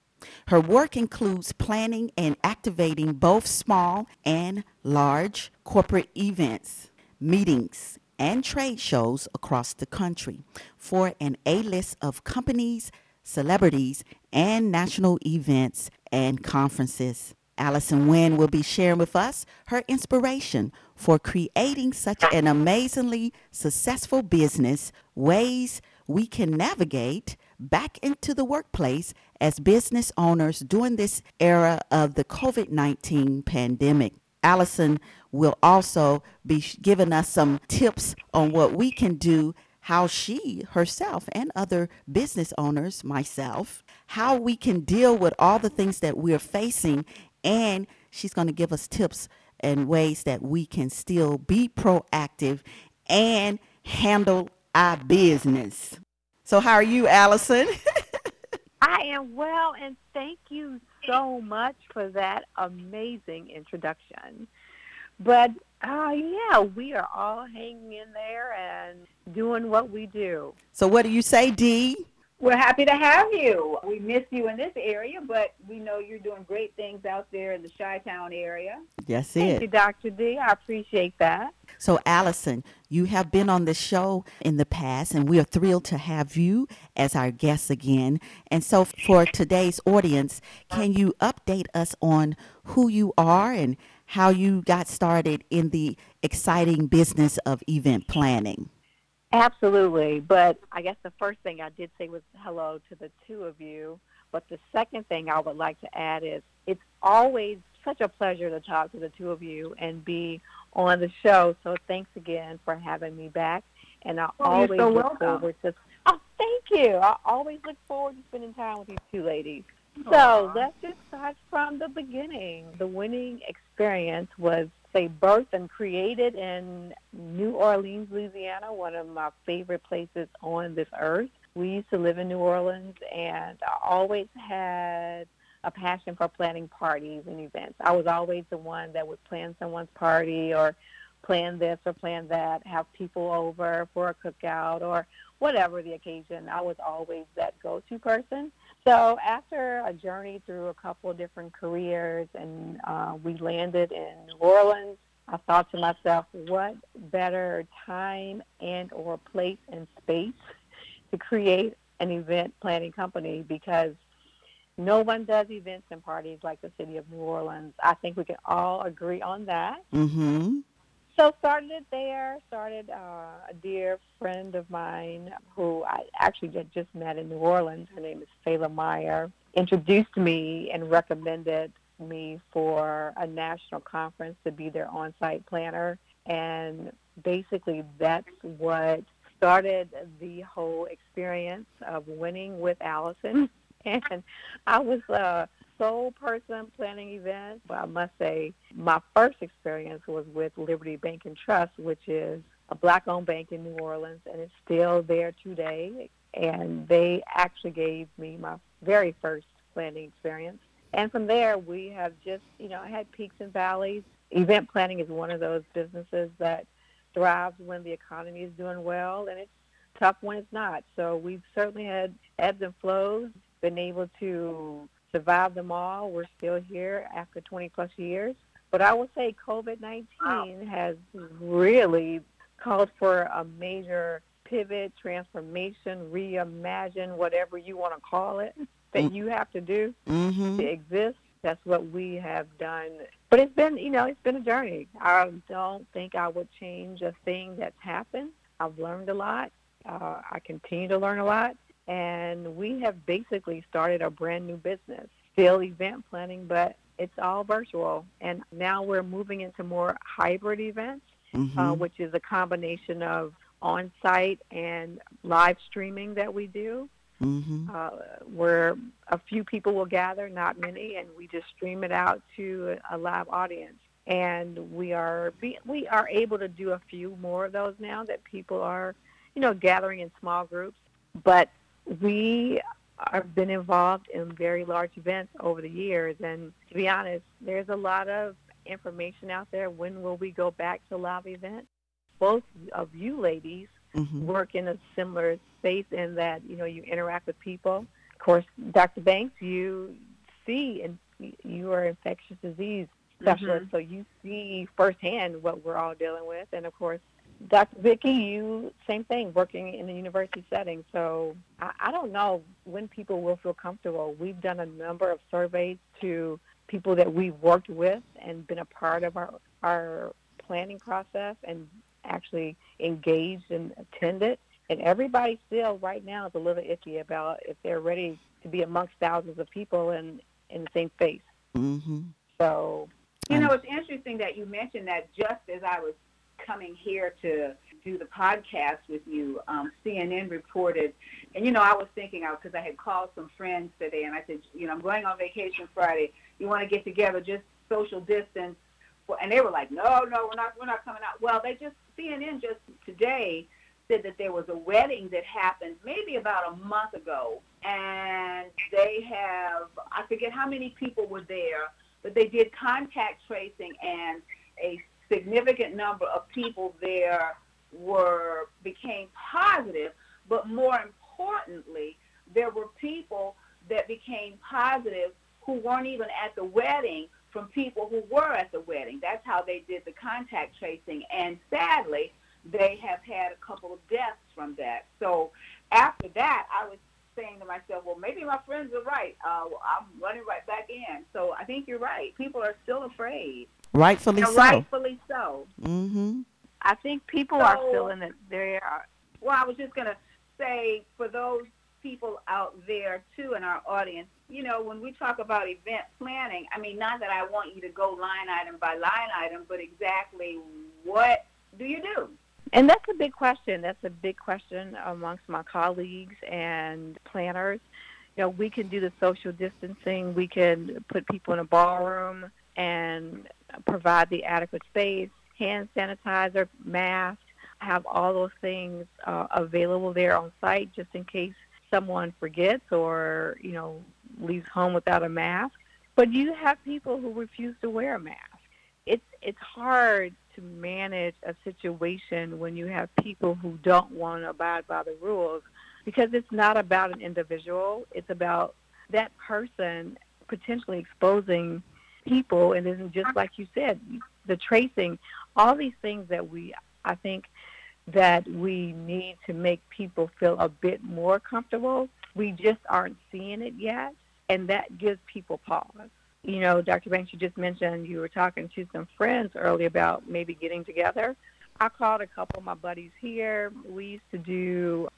Her work includes planning and activating both small and large corporate events, meetings, and trade shows across the country for an A list of companies, celebrities, and national events and conferences. Allison Wynn will be sharing with us her inspiration for creating such an amazingly successful business, ways we can navigate back into the workplace as business owners during this era of the COVID 19 pandemic. Allison will also be giving us some tips on what we can do, how she herself and other business owners, myself, how we can deal with all the things that we're facing. And she's going to give us tips and ways that we can still be proactive and handle our business. So, how are you, Allison? I am well, and thank you so much for that amazing introduction. But uh, yeah, we are all hanging in there and doing what we do. So, what do you say, Dee? We're happy to have you. We miss you in this area, but we know you're doing great things out there in the Chi Town area. Yes, it. Thank you. Dr. D. I appreciate that. So, Allison, you have been on the show in the past, and we are thrilled to have you as our guest again. And so, for today's audience, can you update us on who you are and how you got started in the exciting business of event planning? Absolutely. But I guess the first thing I did say was hello to the two of you. But the second thing I would like to add is it's always such a pleasure to talk to the two of you and be on the show. So thanks again for having me back. And I Oh, always so look welcome. forward to Oh, thank you. I always look forward to spending time with these two ladies. So Aw. let's just start from the beginning. The winning experience was, say, birthed and created in New Orleans, Louisiana, one of my favorite places on this earth. We used to live in New Orleans, and I always had a passion for planning parties and events. I was always the one that would plan someone's party or plan this or plan that, have people over for a cookout or whatever the occasion. I was always that go-to person. So after a journey through a couple of different careers and uh, we landed in New Orleans, I thought to myself, what better time and or place and space to create an event planning company because no one does events and parties like the city of New Orleans. I think we can all agree on that. Mm-hmm. So started there. Started uh, a dear friend of mine who I actually had just met in New Orleans. Her name is Fela Meyer. Introduced me and recommended me for a national conference to be their on-site planner, and basically that's what started the whole experience of winning with Allison. And I was a sole person planning events. But I must say, my first experience was with Liberty Bank and Trust, which is a black-owned bank in New Orleans, and it's still there today. And they actually gave me my very first planning experience. And from there, we have just, you know, had peaks and valleys. Event planning is one of those businesses that thrives when the economy is doing well, and it's tough when it's not. So we've certainly had ebbs and flows, been able to survive them all. We're still here after 20 plus years. But I would say COVID-19 has really called for a major pivot, transformation, reimagine, whatever you want to call it, that you have to do Mm-hmm. to exist. That's what we have done. But it's been, you know, it's been a journey. I don't think I would change a thing that's happened. I've learned a lot. Uh, I continue to learn a lot. And we have basically started a brand new business, still event planning, but it's all virtual. And now we're moving into more hybrid events, Mm-hmm. uh, which is a combination of on-site and live streaming that we do mm-hmm. uh, where a few people will gather, not many, and we just stream it out to a live audience. And we are be, we are able to do a few more of those now that people are, you know, gathering in small groups. But we have been involved in very large events over the years, and to be honest, there's a lot of information out there. When will we go back to live events? Both of you ladies Mm-hmm. work in a similar space in that you know you interact with people Of course, Dr. Banks, you see and you are infectious disease specialist, Mhm. so you see firsthand what we're all dealing with. And of course, Dr. Vicky, you same thing, working in a university setting. So I, I don't know when people will feel comfortable. We've done a number of surveys to people that we've worked with and been a part of our our planning process and actually engaged and attended. And everybody still right now is a little iffy about if they're ready to be amongst thousands of people in, in the same space. Mm-hmm. So You know, it's interesting that you mentioned that just as I was coming here to do the podcast with you, um, CNN reported, and you know, I was thinking out because I had called some friends today, and I said, you know, I'm going on vacation Friday. You want to get together, just social distance, and they were like, no, no, we're not, we're not coming out. Well, they just CNN just today said that there was a wedding that happened maybe about a month ago, and they have I forget how many people were there but they did contact tracing and a significant number of people there were became positive but more importantly there were people that became positive who weren't even at the wedding from people who were at the wedding that's how they did the contact tracing and sadly they have had a couple of deaths from that so after that i was saying to myself, well, maybe my friends are right. Uh, I'm running right back in. So I think you're right. People are still afraid. Rightfully and so. rightfully so. Mm-hmm. I think people are feeling that they are. Well, I was just going to say for those people out there, too, in our audience, you know, when we talk about event planning, I mean, not that I want you to go line item by line item, but exactly what do you do? And that's a big question. That's a big question amongst my colleagues and planners. You know, we can do the social distancing. We can put people in a ballroom and provide the adequate space, hand sanitizer, mask, have all those things uh, available there on site just in case someone forgets or, you know, leaves home without a mask. But you have people who refuse to wear a mask. It's it's hard to manage a situation when you have people who don't want to abide by the rules because it's not about an individual. It's about that person potentially exposing people and then just like you said, the tracing, all these things that we I think that we need to make people feel a bit more comfortable. We just aren't seeing it yet and that gives people pause you know, Dr. Banks, you just mentioned you were talking to some friends earlier about maybe getting together. I called a couple of my buddies here. We used to do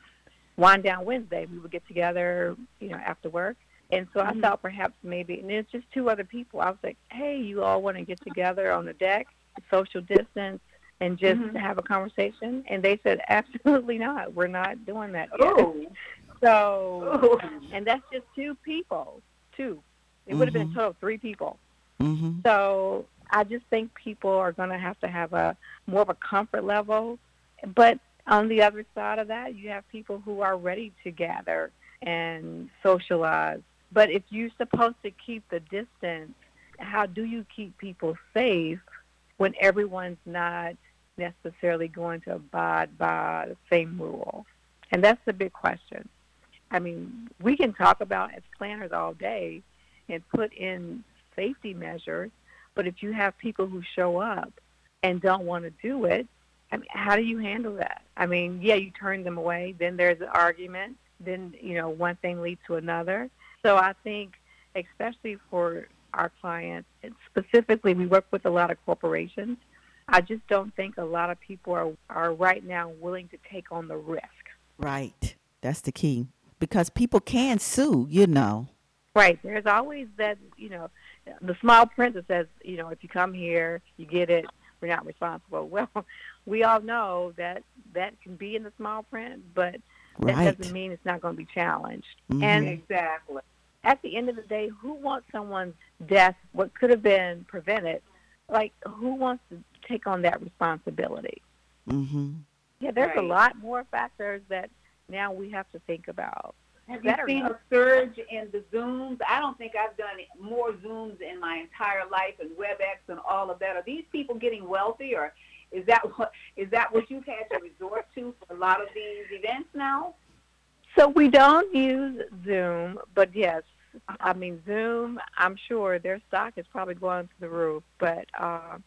Wind Down Wednesday. We would get together, you know, after work. And so Mhm. I thought perhaps maybe, and it's just two other people. I was like, hey, you all want to get together on the deck, social distance, and just Mhm. have a conversation? And they said, absolutely not. We're not doing that. Oh, So, oh. and that's just two people, two. It would have been a Mhm. total of three people. Mm-hmm. So I just think people are going to have to have a more of a comfort level. But on the other side of that, you have people who are ready to gather and socialize. But if you're supposed to keep the distance, how do you keep people safe when everyone's not necessarily going to abide by the same rules? And that's the big question. I mean, we can talk about as planners all day and put in safety measures, but if you have people who show up and don't want to do it, I mean, how do you handle that? I mean, yeah, you turn them away, then there's an argument, then, you know, one thing leads to another. So I think, especially for our clients, and specifically, we work with a lot of corporations. I just don't think a lot of people are, are right now willing to take on the risk. Right. That's the key. Because people can sue, you know. Right. There's always that, you know, the small print that says, you know, if you come here, you get it. We're not responsible. Well, we all know that that can be in the small print, but that Right. doesn't mean it's not going to be challenged. Mhm. And exactly. At the end of the day, who wants someone's death, what could have been prevented? Like, who wants to take on that responsibility? Mm-hmm. Yeah, there's a lot more factors that now we have to think about. Have you seen know. a surge in the Zooms? I don't think I've done more Zooms in my entire life and WebEx and all of that. Are these people getting wealthy, or is that what is that what you've had to resort to for a lot of these events now? So we don't use Zoom, but yes, I mean Zoom. I'm sure their stock is probably going through the roof, but uh,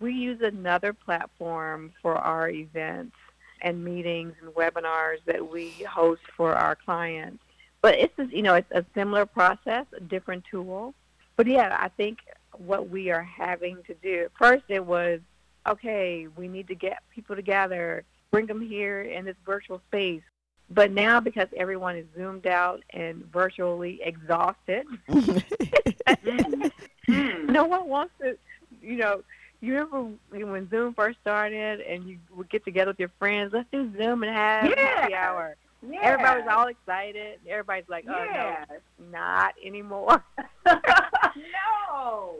we use another platform for our events and meetings and webinars that we host for our clients. But it's just, you know it's a similar process, a different tool. But yeah, I think what we are having to do first it was okay, we need to get people together, bring them here in this virtual space. But now, because everyone is zoomed out and virtually exhausted, no one wants to, you know, you remember when Zoom first started and you would get together with your friends, let's do Zoom and have Yeah. happy hour. Yeah. Everybody was all excited. Everybody's like, oh, Yeah. no, not anymore. no.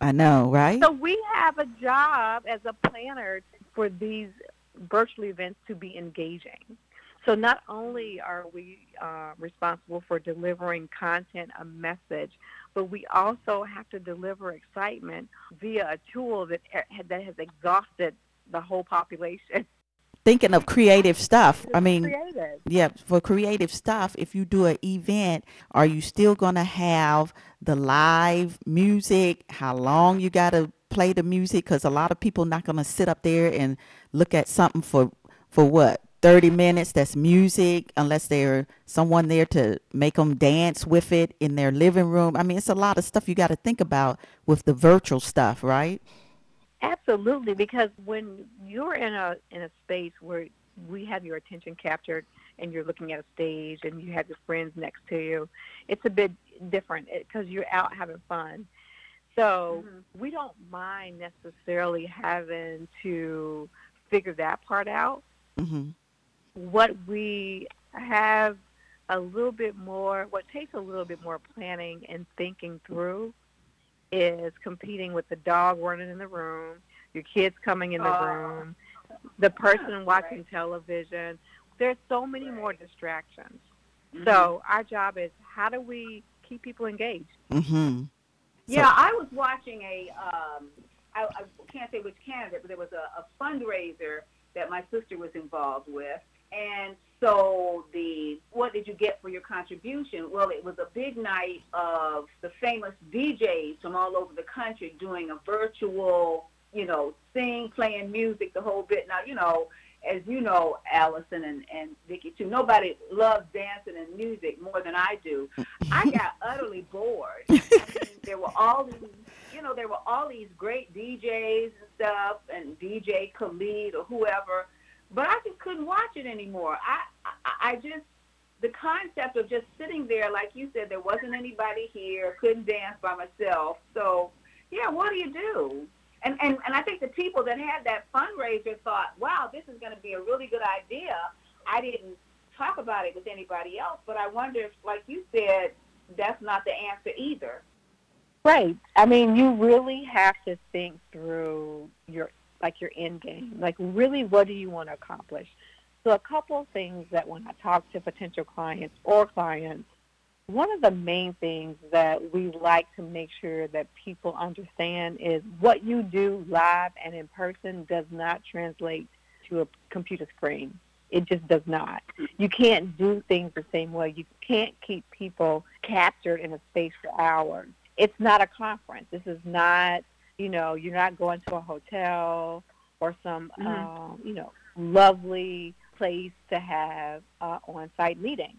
I know, right? So we have a job as a planner for these virtual events to be engaging. So not only are we uh, responsible for delivering content, a message, but we also have to deliver excitement via a tool that that has exhausted the whole population. Thinking of creative stuff. I mean, creative. yeah, for creative stuff, if you do an event, are you still going to have the live music? How long you got to play the music? Because a lot of people not going to sit up there and look at something for for what 30 minutes. That's music, unless there's someone there to make them dance with it in their living room. I mean, it's a lot of stuff you got to think about with the virtual stuff, right? Absolutely, because when you're in a in a space where we have your attention captured and you're looking at a stage and you have your friends next to you, it's a bit different because you're out having fun. So we don't mind necessarily having to figure that part out. hmm What we have a little bit more, what takes a little bit more planning and thinking through is competing with the dog running in the room, your kids coming in the Oh. room, the person watching Right. television. There's so many more distractions. Mm-hmm. So our job is how do we keep people engaged? hmm Yeah, I was watching a, um, I, I can't say which candidate, but there was a, a fundraiser that my sister was involved with. And so the, what did you get for your contribution? Well, it was a big night of the famous DJs from all over the country doing a virtual, you know, sing, playing music, the whole bit. Now, you know, as you know, Allison and, and Vicki too, nobody loves dancing and music more than I do. I got utterly bored. I mean, there were all these, you know, there were all these great DJs and stuff, and DJ Khaled or whoever, but I just couldn't watch it anymore. I, I, I just, the concept of just sitting there, like you said, there wasn't anybody here, couldn't dance by myself. So, yeah, what do you do? And, and, and I think the people that had that fundraiser thought, wow, this is going to be a really good idea. I didn't talk about it with anybody else, but I wonder if, like you said, that's not the answer either. Right. I mean, you really have to think through your like your end game. Like, really, what do you want to accomplish? So, a couple of things that when I talk to potential clients or clients, one of the main things that we like to make sure that people understand is what you do live and in person does not translate to a computer screen. It just does not. You can't do things the same way. You can't keep people captured in a space for hours. It's not a conference. This is not, you know, you're not going to a hotel or some, Mhm. uh, you know, lovely place to have uh, on-site meeting.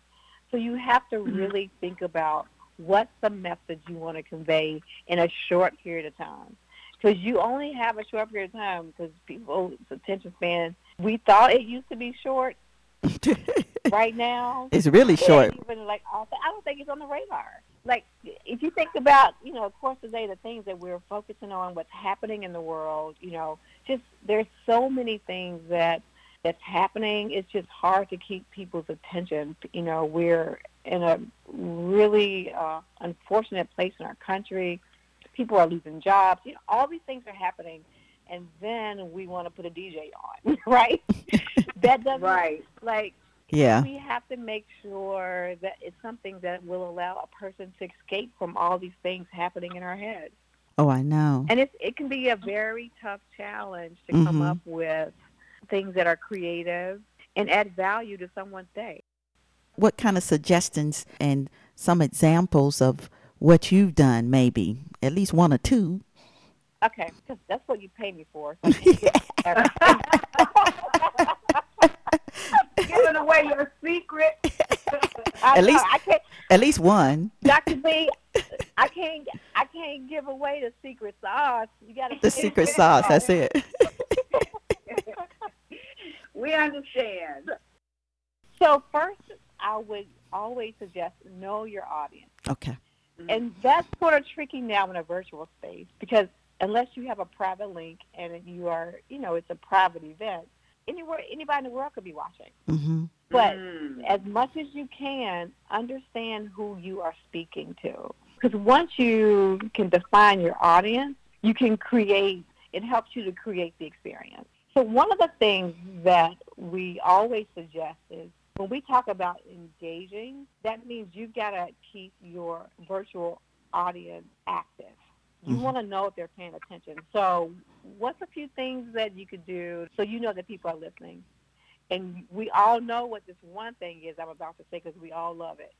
So you have to really think about what's the message you want to convey in a short period of time. Because you only have a short period of time because people's attention span, we thought it used to be short. right now, It's really short. even like I don't think it's on the radar. Like if you think about, you know, of course today the things that we're focusing on, what's happening in the world, you know, just there's so many things that that's happening. It's just hard to keep people's attention. You know, we're in a really uh, unfortunate place in our country. People are losing jobs. You know, all these things are happening, and then we want to put a DJ on, right? that doesn't Right. like Yeah. we have to make sure that it's something that will allow a person to escape from all these things happening in our head. Oh, I know. And it's, it can be a very tough challenge to come Mhm. up with things that are creative and add value to someone's day. what kind of suggestions and some examples of what you've done, maybe at least one or two. Okay, because that's what you pay me for. So Giving away your secret. At know, least- I can't, At least one. Dr. B, I can't, I can't give away the secret sauce. You got to The secret sauce. That's it. we understand. So first, I would always suggest know your audience. Okay. And that's sort of tricky now in a virtual space because unless you have a private link and you are, you know, it's a private event, anywhere, anybody in the world could be watching. Mm-hmm. But Mm. as much as you can, understand who you are speaking to. Because once you can define your audience, you can create, it helps you to create the experience. So one of the things that we always suggest is when we talk about engaging, that means you've got to keep your virtual audience active. You Mhm. want to know if they're paying attention. So what's a few things that you could do so you know that people are listening? And we all know what this one thing is I'm about to say because we all love it,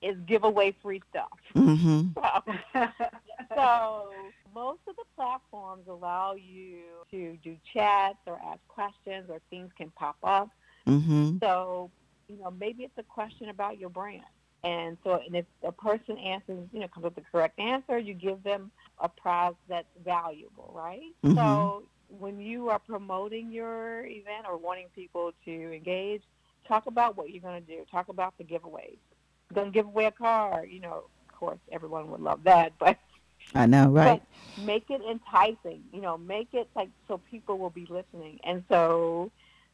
is give away free stuff. Mm-hmm. so most of the platforms allow you to do chats or ask questions or things can pop up. Mm-hmm. So, you know, maybe it's a question about your brand. And so, and if a person answers, you know, comes up with the correct answer, you give them a prize that's valuable, right? Mhm. So when you are promoting your event or wanting people to engage, talk about what you're going to do. Talk about the giveaways. Going to give away a car. You know, of course, everyone would love that, but I know, right? but make it enticing. You know, make it like so people will be listening. And so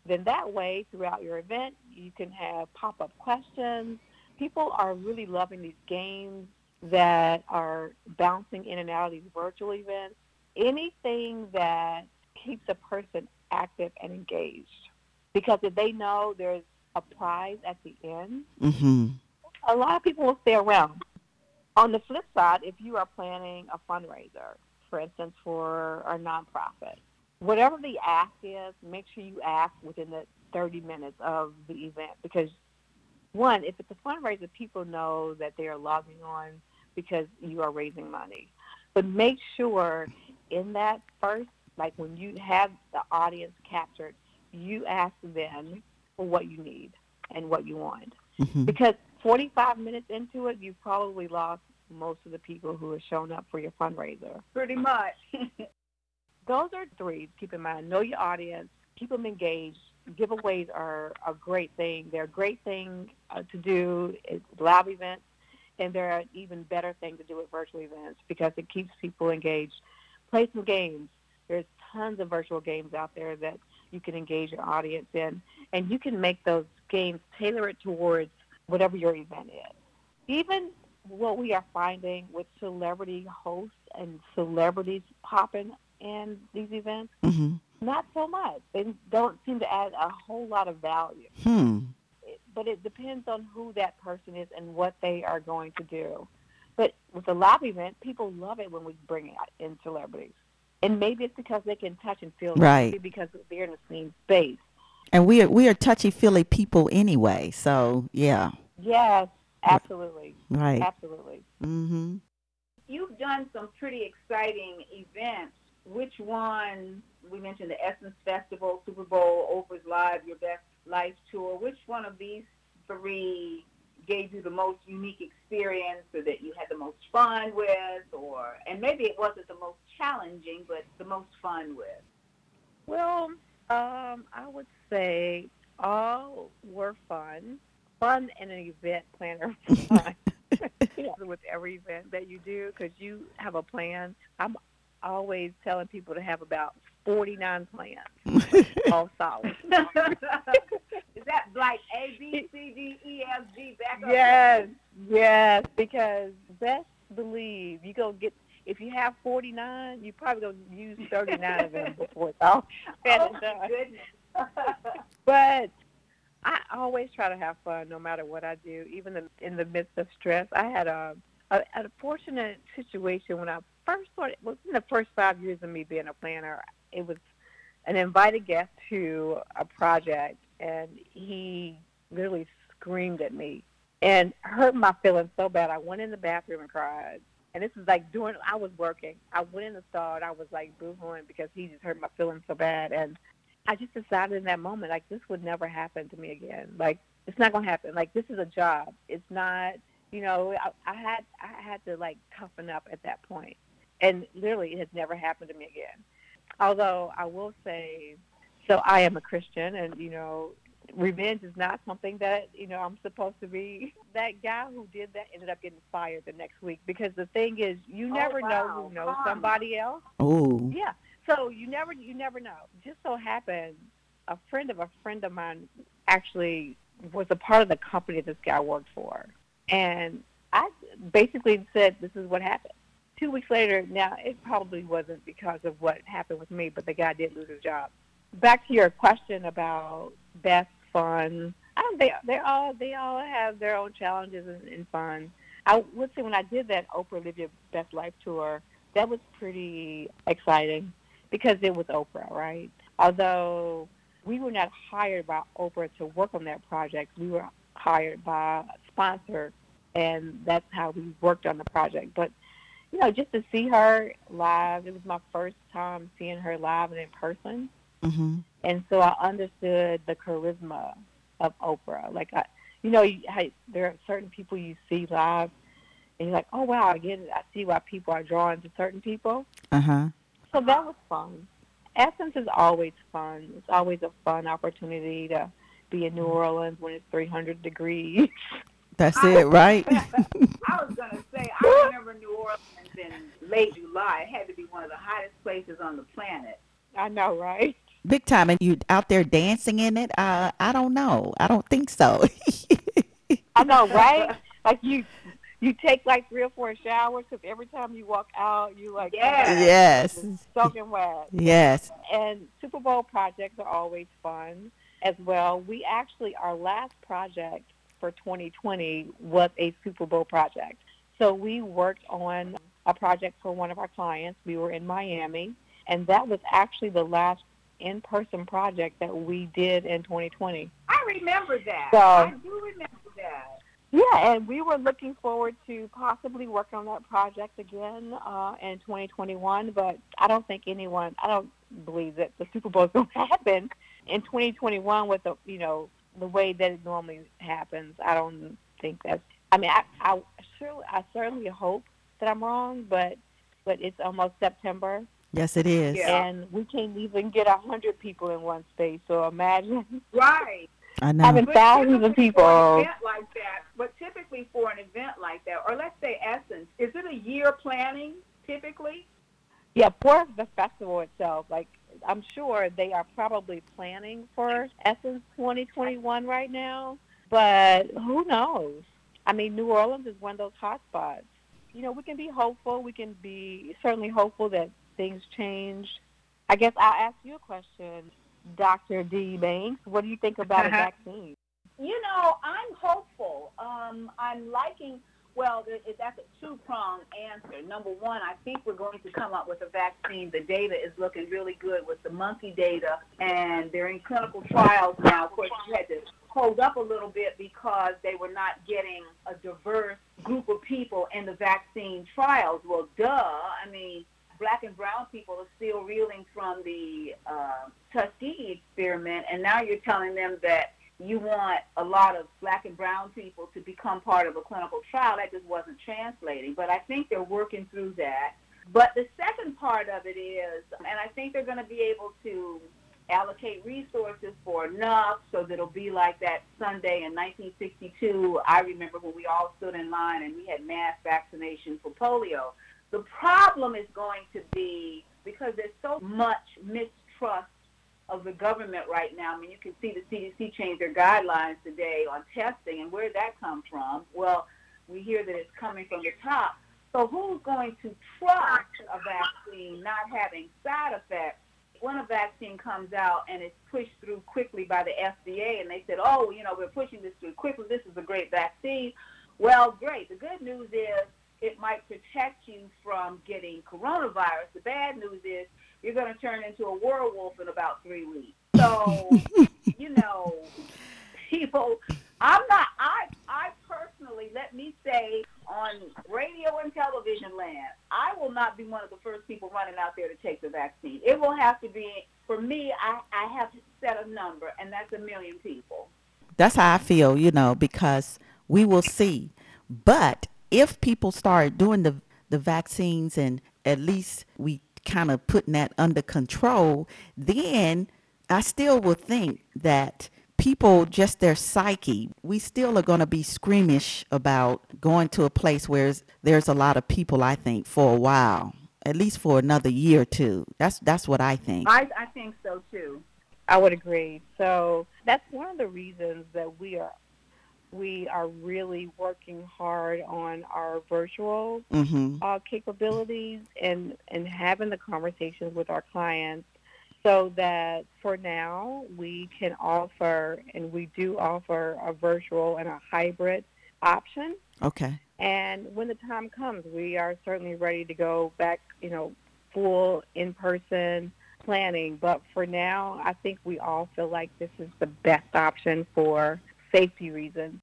then that way throughout your event, you can have pop-up questions. People are really loving these games that are bouncing in and out of these virtual events. Anything that keeps a person active and engaged. Because if they know there's a prize at the end, Mm-hmm. a lot of people will stay around. On the flip side, if you are planning a fundraiser, for instance, for a nonprofit, whatever the ask is, make sure you ask within the 30 minutes of the event because, one, if it's a fundraiser, people know that they are logging on because you are raising money. But make sure in that first, like when you have the audience captured, you ask them for what you need and what you want Mm-hmm. because 45 minutes into it, you've probably lost most of the people who have shown up for your fundraiser. Pretty much. Those are three. Keep in mind, know your audience, keep them engaged. Giveaways are a great thing. They're a great thing uh, to do at live events, and they're an even better thing to do at virtual events because it keeps people engaged. Play some games. There's tons of virtual games out there that you can engage your audience in, and you can make those games tailor it towards whatever your event is. Even what we are finding with celebrity hosts and celebrities popping in these events, Mm-hmm. Not so much. They don't seem to add a whole lot of value. Hmm. It- But it depends on who that person is and what they are going to do. But with a live event, people love it when we bring in celebrities. And maybe it's because they can touch and feel. Right. Maybe because they're in the same space. And we are we are touchy feely people anyway. So yeah. Yes, absolutely. Right. Absolutely. Mm-hmm. You've done some pretty exciting events. Which one? We mentioned the Essence Festival, Super Bowl, Oprah's Live, Your Best Life Tour. Which one of these three gave you the most unique experience, or that you had the most fun with, or and maybe it wasn't the most challenging, but the most fun with? Well, um, I would say all were fun. Fun and an event planner fun. you know, with every event that you do because you have a plan. I'm always telling people to have about 49 plans, all solid. Is that like A, B, C, D, E, F, G, back up? Yes, yes, because best believe you go get if you have 49, you probably gonna use 39 of them before it's all said Oh, and done. goodness. But I always try to have fun no matter what I do, even in, in the midst of stress. I had a, a, a fortunate situation when I first well, in the first five years of me being a planner, it was an invited guest to a project, and he literally screamed at me and hurt my feelings so bad. I went in the bathroom and cried. And this is like during I was working. I went in the stall and I was like boohooing because he just hurt my feelings so bad. And I just decided in that moment like this would never happen to me again. Like it's not gonna happen. Like this is a job. It's not. You know, I, I had I had to like toughen up at that point, and literally it has never happened to me again. Although I will say, so I am a Christian, and you know, revenge is not something that you know I'm supposed to be. That guy who did that ended up getting fired the next week because the thing is, you Oh, never know wow. who knows Karma. somebody else. Oh. Yeah. So you never you never know. Just so happened, a friend of a friend of mine actually was a part of the company this guy worked for, and I basically said, "This is what happened." Two weeks later, now it probably wasn't because of what happened with me, but the guy did lose his job. Back to your question about best fun. I don't. They they all they all have their own challenges and, and fun. I would say when I did that Oprah Live Your Best Life tour, that was pretty exciting because it was Oprah, right? Although we were not hired by Oprah to work on that project, we were hired by a sponsor, and that's how we worked on the project. But you know, just to see her live, it was my first time seeing her live and in person, Mm-hmm. and so I understood the charisma of Oprah. Like I, you know, you, how, there are certain people you see live, and you're like, oh wow, I get it. I see why people are drawn to certain people. Uh huh. So that was fun. Essence is always fun. It's always a fun opportunity to be in New Orleans when it's 300 degrees. That's it, right? I was gonna say I remember New Orleans in late July. It had to be one of the hottest places on the planet. I know, right? Big time. And you out there dancing in it? Uh, I don't know. I don't think so. I know, right? like you, you take like three or four showers because every time you walk out, you like Yeah. yes. soaking wet. Yes. And Super Bowl projects are always fun as well. We actually our last project for 2020 was a Super Bowl project. So we worked on a project for one of our clients. We were in Miami, and that was actually the last in-person project that we did in 2020. I remember that. So- I do remember that. Yeah, and we were looking forward to possibly working on that project again uh, in 2021, but I don't think anyone, I don't believe that the Super Bowl is going to happen in 2021 with the, you know, the way that it normally happens. I don't think that's. I mean, I, I surely, I certainly hope that I'm wrong, but but it's almost September, Yes, it is. Yeah. and we can't even get a hundred people in one space. So imagine Right. I know. having But thousands of typically For an people. event like that, but typically for an event like that, or let's say Essence, is it a year planning typically? Yeah, for the festival itself, like I'm sure they are probably planning for Essence 2021 right now, but who knows? I mean, New Orleans is one of those hot spots. You know, we can be hopeful. We can be certainly hopeful that things change. I guess I'll ask you a question, Dr. D. Banks. What do you think about a vaccine? You know, I'm hopeful. Um, I'm liking. Well, it, it, that's a two-pronged answer. Number one, I think we're going to come up with a vaccine. The data is looking really good with the monkey data, and they're in clinical trials now. Of course, you had to hold up a little bit because they were not getting a diverse group of people in the vaccine trials. Well, duh. I mean, black and brown people are still reeling from the uh, Tuskegee experiment, and now you're telling them that you want a lot of black and brown people to become part of a clinical trial. That just wasn't translating. But I think they're working through that. But the second part of it is, and I think they're going to be able to allocate resources for enough so that it'll be like that Sunday in 1962. I remember when we all stood in line and we had mass vaccination for polio. The problem is going to be because there's so much mistrust of the government right now. I mean, you can see the CDC change their guidelines today on testing, and where that come from? Well, we hear that it's coming from the top. So who's going to trust a vaccine not having side effects when a vaccine comes out and it's pushed through quickly by the FDA and they said, oh, you know, we're pushing this through quickly. This is a great vaccine. Well, great. The good news is it might protect you from getting coronavirus. The bad news is you're going to turn into a werewolf in about three weeks. So, you know, people I'm not. I I personally let me say on radio and television land, I will not be one of the first people running out there to take the vaccine. It will have to be for me. I I have to set a number, and that's a million people. That's how I feel, you know, because we will see. But if people start doing the the vaccines and at least we kind of putting that under control, then I still will think that people just their psyche we still are going to be squeamish about going to a place where there's a lot of people i think for a while at least for another year or two that's that's what i think I, I think so too. I would agree. So that's one of the reasons that we are we are really working hard on our virtual mhm uh, capabilities and and having the conversations with our clients so that for now we can offer and we do offer a virtual and a hybrid option. Okay. And when the time comes we are certainly ready to go back you know full in person planning. But for now i think we all feel like this is the best option for safety reasons.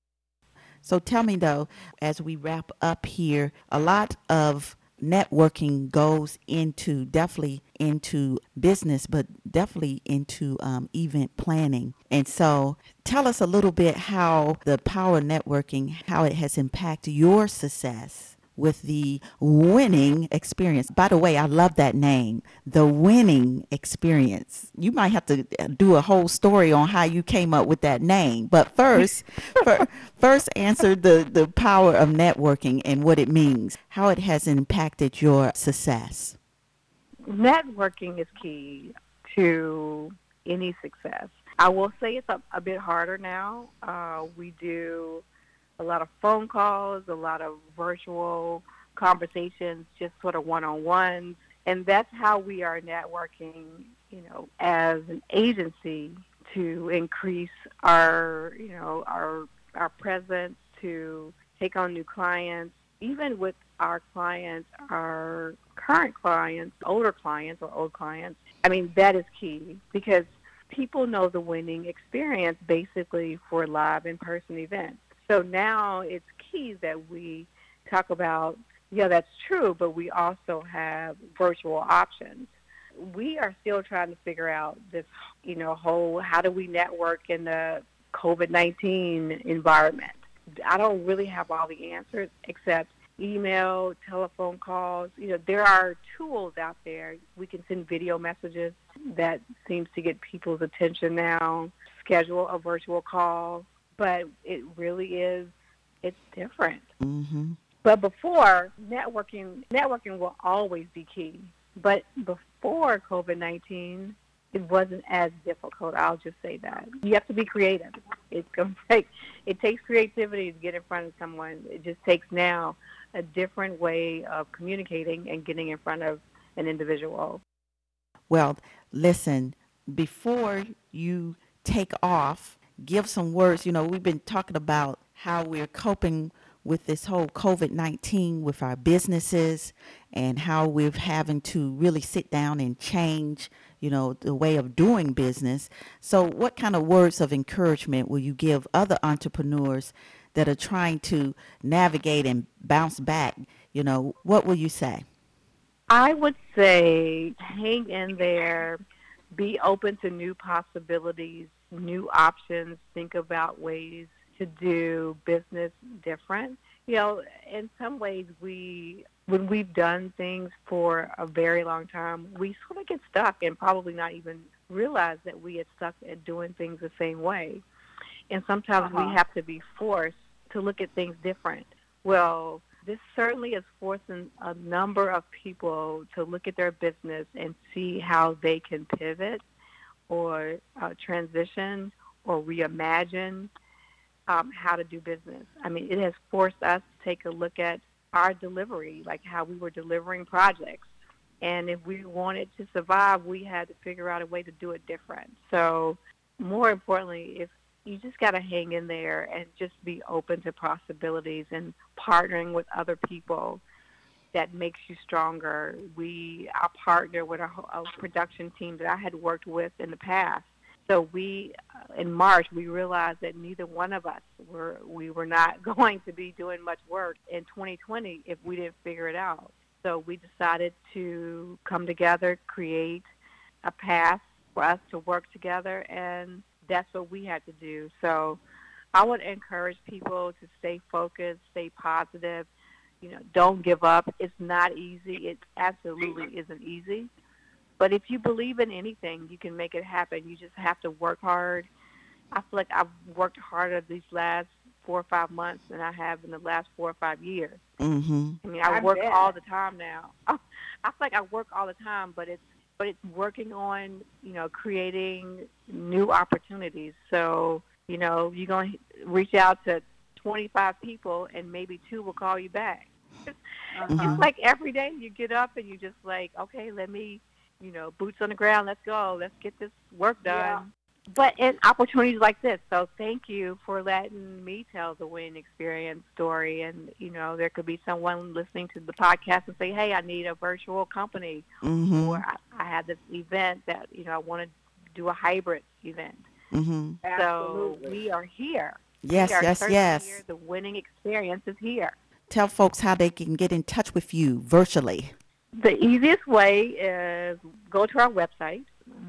So tell me though, as we wrap up here, a lot of networking goes into definitely into business, but definitely into um, event planning. And so tell us a little bit how the power networking, how it has impacted your success with the winning experience. By the way, I love that name, the winning experience. You might have to uh, do a whole story on how you came up with that name. But first, fir- first answer the, the power of networking and what it means, how it has impacted your success. networking is key to any success. I will say it's a, a bit harder now. Uh, we do a lot of phone calls, a lot of virtual conversations, just sort of one-on-ones, and that's how we are networking. You know, as an agency to increase our, you know, our our presence to take on new clients, even with our clients, our current clients, older clients or old clients. I mean, that is key because people know the winning experience basically for live in-person events. So now it's key that we talk about, yeah, that's true, but we also have virtual options. We are still trying to figure out this, you know, whole how do we network in the COVID-19 environment. I don't really have all the answers except email, telephone calls. You know, there are tools out there. We can send video messages that seems to get people's attention now. Schedule a virtual call, but it really is it's different. hmm But before networking, networking will always be key. But before COVID nineteen, it wasn't as difficult. I'll just say that you have to be creative. It's gonna take it takes creativity to get in front of someone. It just takes now a different way of communicating and getting in front of an individual. Well, listen, before you take off, give some words. You know, we've been talking about how we're coping with this whole COVID 19 with our businesses and how we're having to really sit down and change, you know, the way of doing business. So, what kind of words of encouragement will you give other entrepreneurs that are trying to navigate and bounce back? You know, what will you say? I would say hang in there, be open to new possibilities, new options, think about ways to do business different. You know, in some ways we when we've done things for a very long time, we sort of get stuck and probably not even realize that we get stuck at doing things the same way. And sometimes Uh-huh. we have to be forced to look at things different. Well, this certainly is forcing a number of people to look at their business and see how they can pivot or uh, transition or reimagine um, how to do business. I mean, it has forced us to take a look at our delivery, like how we were delivering projects. And if we wanted to survive, we had to figure out a way to do it different. So more importantly, if you just got to hang in there and just be open to possibilities and partnering with other people that makes you stronger. We, I partner with a, a production team that I had worked with in the past, So we, uh, in March, we realized that neither one of us were we were not going to be doing much work in 2020 if we didn't figure it out. So we decided to come together, create a path for us to work together, and that's what we had to do. So I would encourage people to stay focused, stay positive. You know, don't give up. It's not easy. It absolutely isn't easy. But if you believe in anything, you can make it happen. You just have to work hard. I feel like I've worked harder these last four or five months than I have in the last four or five years. Mm-hmm. I mean, I, I work bet. all the time now. I feel like I work all the time, but it's but it's working on you know creating new opportunities. So you know you're going to reach out to 25 people, and maybe two will call you back. Uh-huh. It's like every day you get up and you just like, okay, let me, you know, boots on the ground, let's go, let's get this work done. Yeah. But in opportunities like this, so thank you for letting me tell the win experience story. And you know, there could be someone listening to the podcast and say, "Hey, I need a virtual company," Mm-hmm. or I, "I have this event that you know I want to do a hybrid event." Mm-hmm. So Absolutely. we are here. Yes, we are yes, yes. Here. The winning experience is here. Tell folks how they can get in touch with you virtually. The easiest way is go to our website,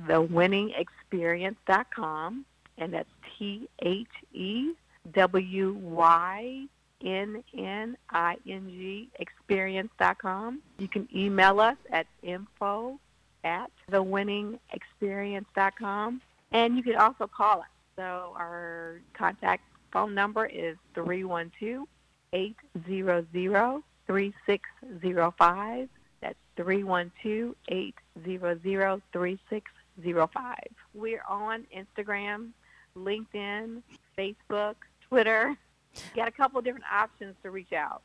thewynningexperience.com, and that's T H E W Y N N I N G experience.com. You can email us at info at thewynningexperience.com, and you can also call us. So our contact phone number is 312 800 3605. That's 312-800-3605. We're on Instagram, LinkedIn, Facebook, Twitter. Got a couple different options to reach out.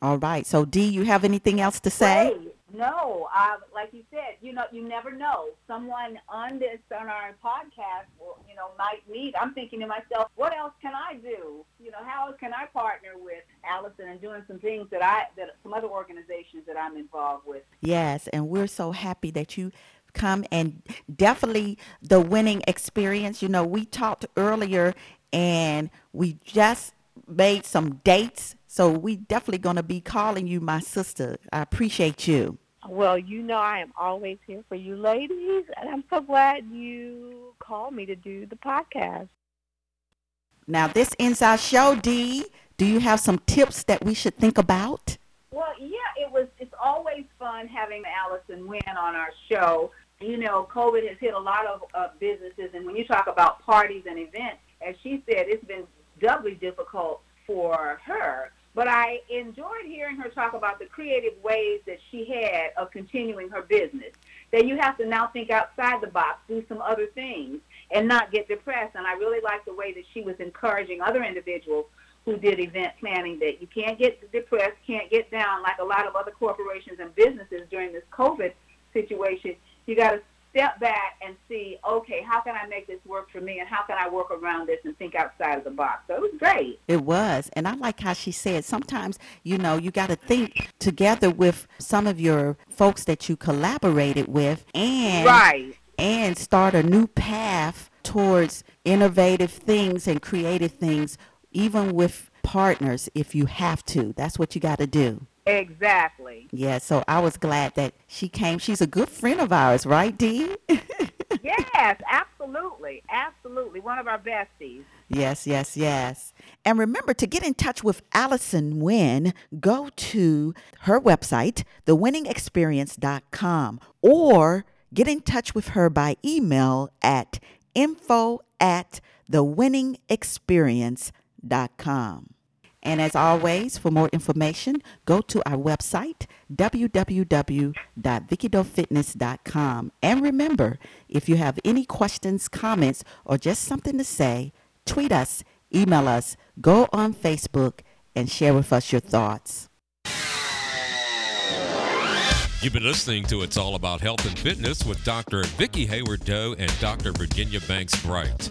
All right. So, D, you have anything else to say? No, uh, like you said, you know, you never know. Someone on this on our podcast, will, you know, might need. I'm thinking to myself, what else can I do? You know, how can I partner with Allison and doing some things that I that some other organizations that I'm involved with. Yes, and we're so happy that you come and definitely the winning experience. You know, we talked earlier and we just made some dates. So we definitely going to be calling you my sister. I appreciate you. Well, you know I am always here for you ladies, and I'm so glad you called me to do the podcast. Now, this ends our show, D. Do you have some tips that we should think about? Well, yeah, it was. It's always fun having Allison Wynn on our show. You know, COVID has hit a lot of uh, businesses, and when you talk about parties and events, as she said, it's been doubly difficult for her. But I enjoyed hearing her talk about the creative ways that she had of continuing her business. That you have to now think outside the box, do some other things, and not get depressed. And I really liked the way that she was encouraging other individuals who did event planning that you can't get depressed, can't get down like a lot of other corporations and businesses during this COVID situation. You got to step back and see, okay, how can I make this work for me and how can I work around this and think outside of the box? So it was great. It was. And I like how she said sometimes, you know, you got to think together with some of your folks that you collaborated with and Right. and start a new path towards innovative things and creative things even with partners if you have to. That's what you got to do. Exactly. Yeah, so I was glad that she came. She's a good friend of ours, right, Dee? yes, absolutely. Absolutely. One of our besties. Yes, yes, yes. And remember to get in touch with Allison Wynn, go to her website, thewynningexperience.com, or get in touch with her by email at info at thewynningexperience.com. And as always, for more information, go to our website, www.vickidoefitness.com. And remember, if you have any questions, comments, or just something to say, tweet us, email us, go on Facebook, and share with us your thoughts. You've been listening to It's All About Health and Fitness with Dr. Vicki Hayward Doe and Dr. Virginia Banks Bright.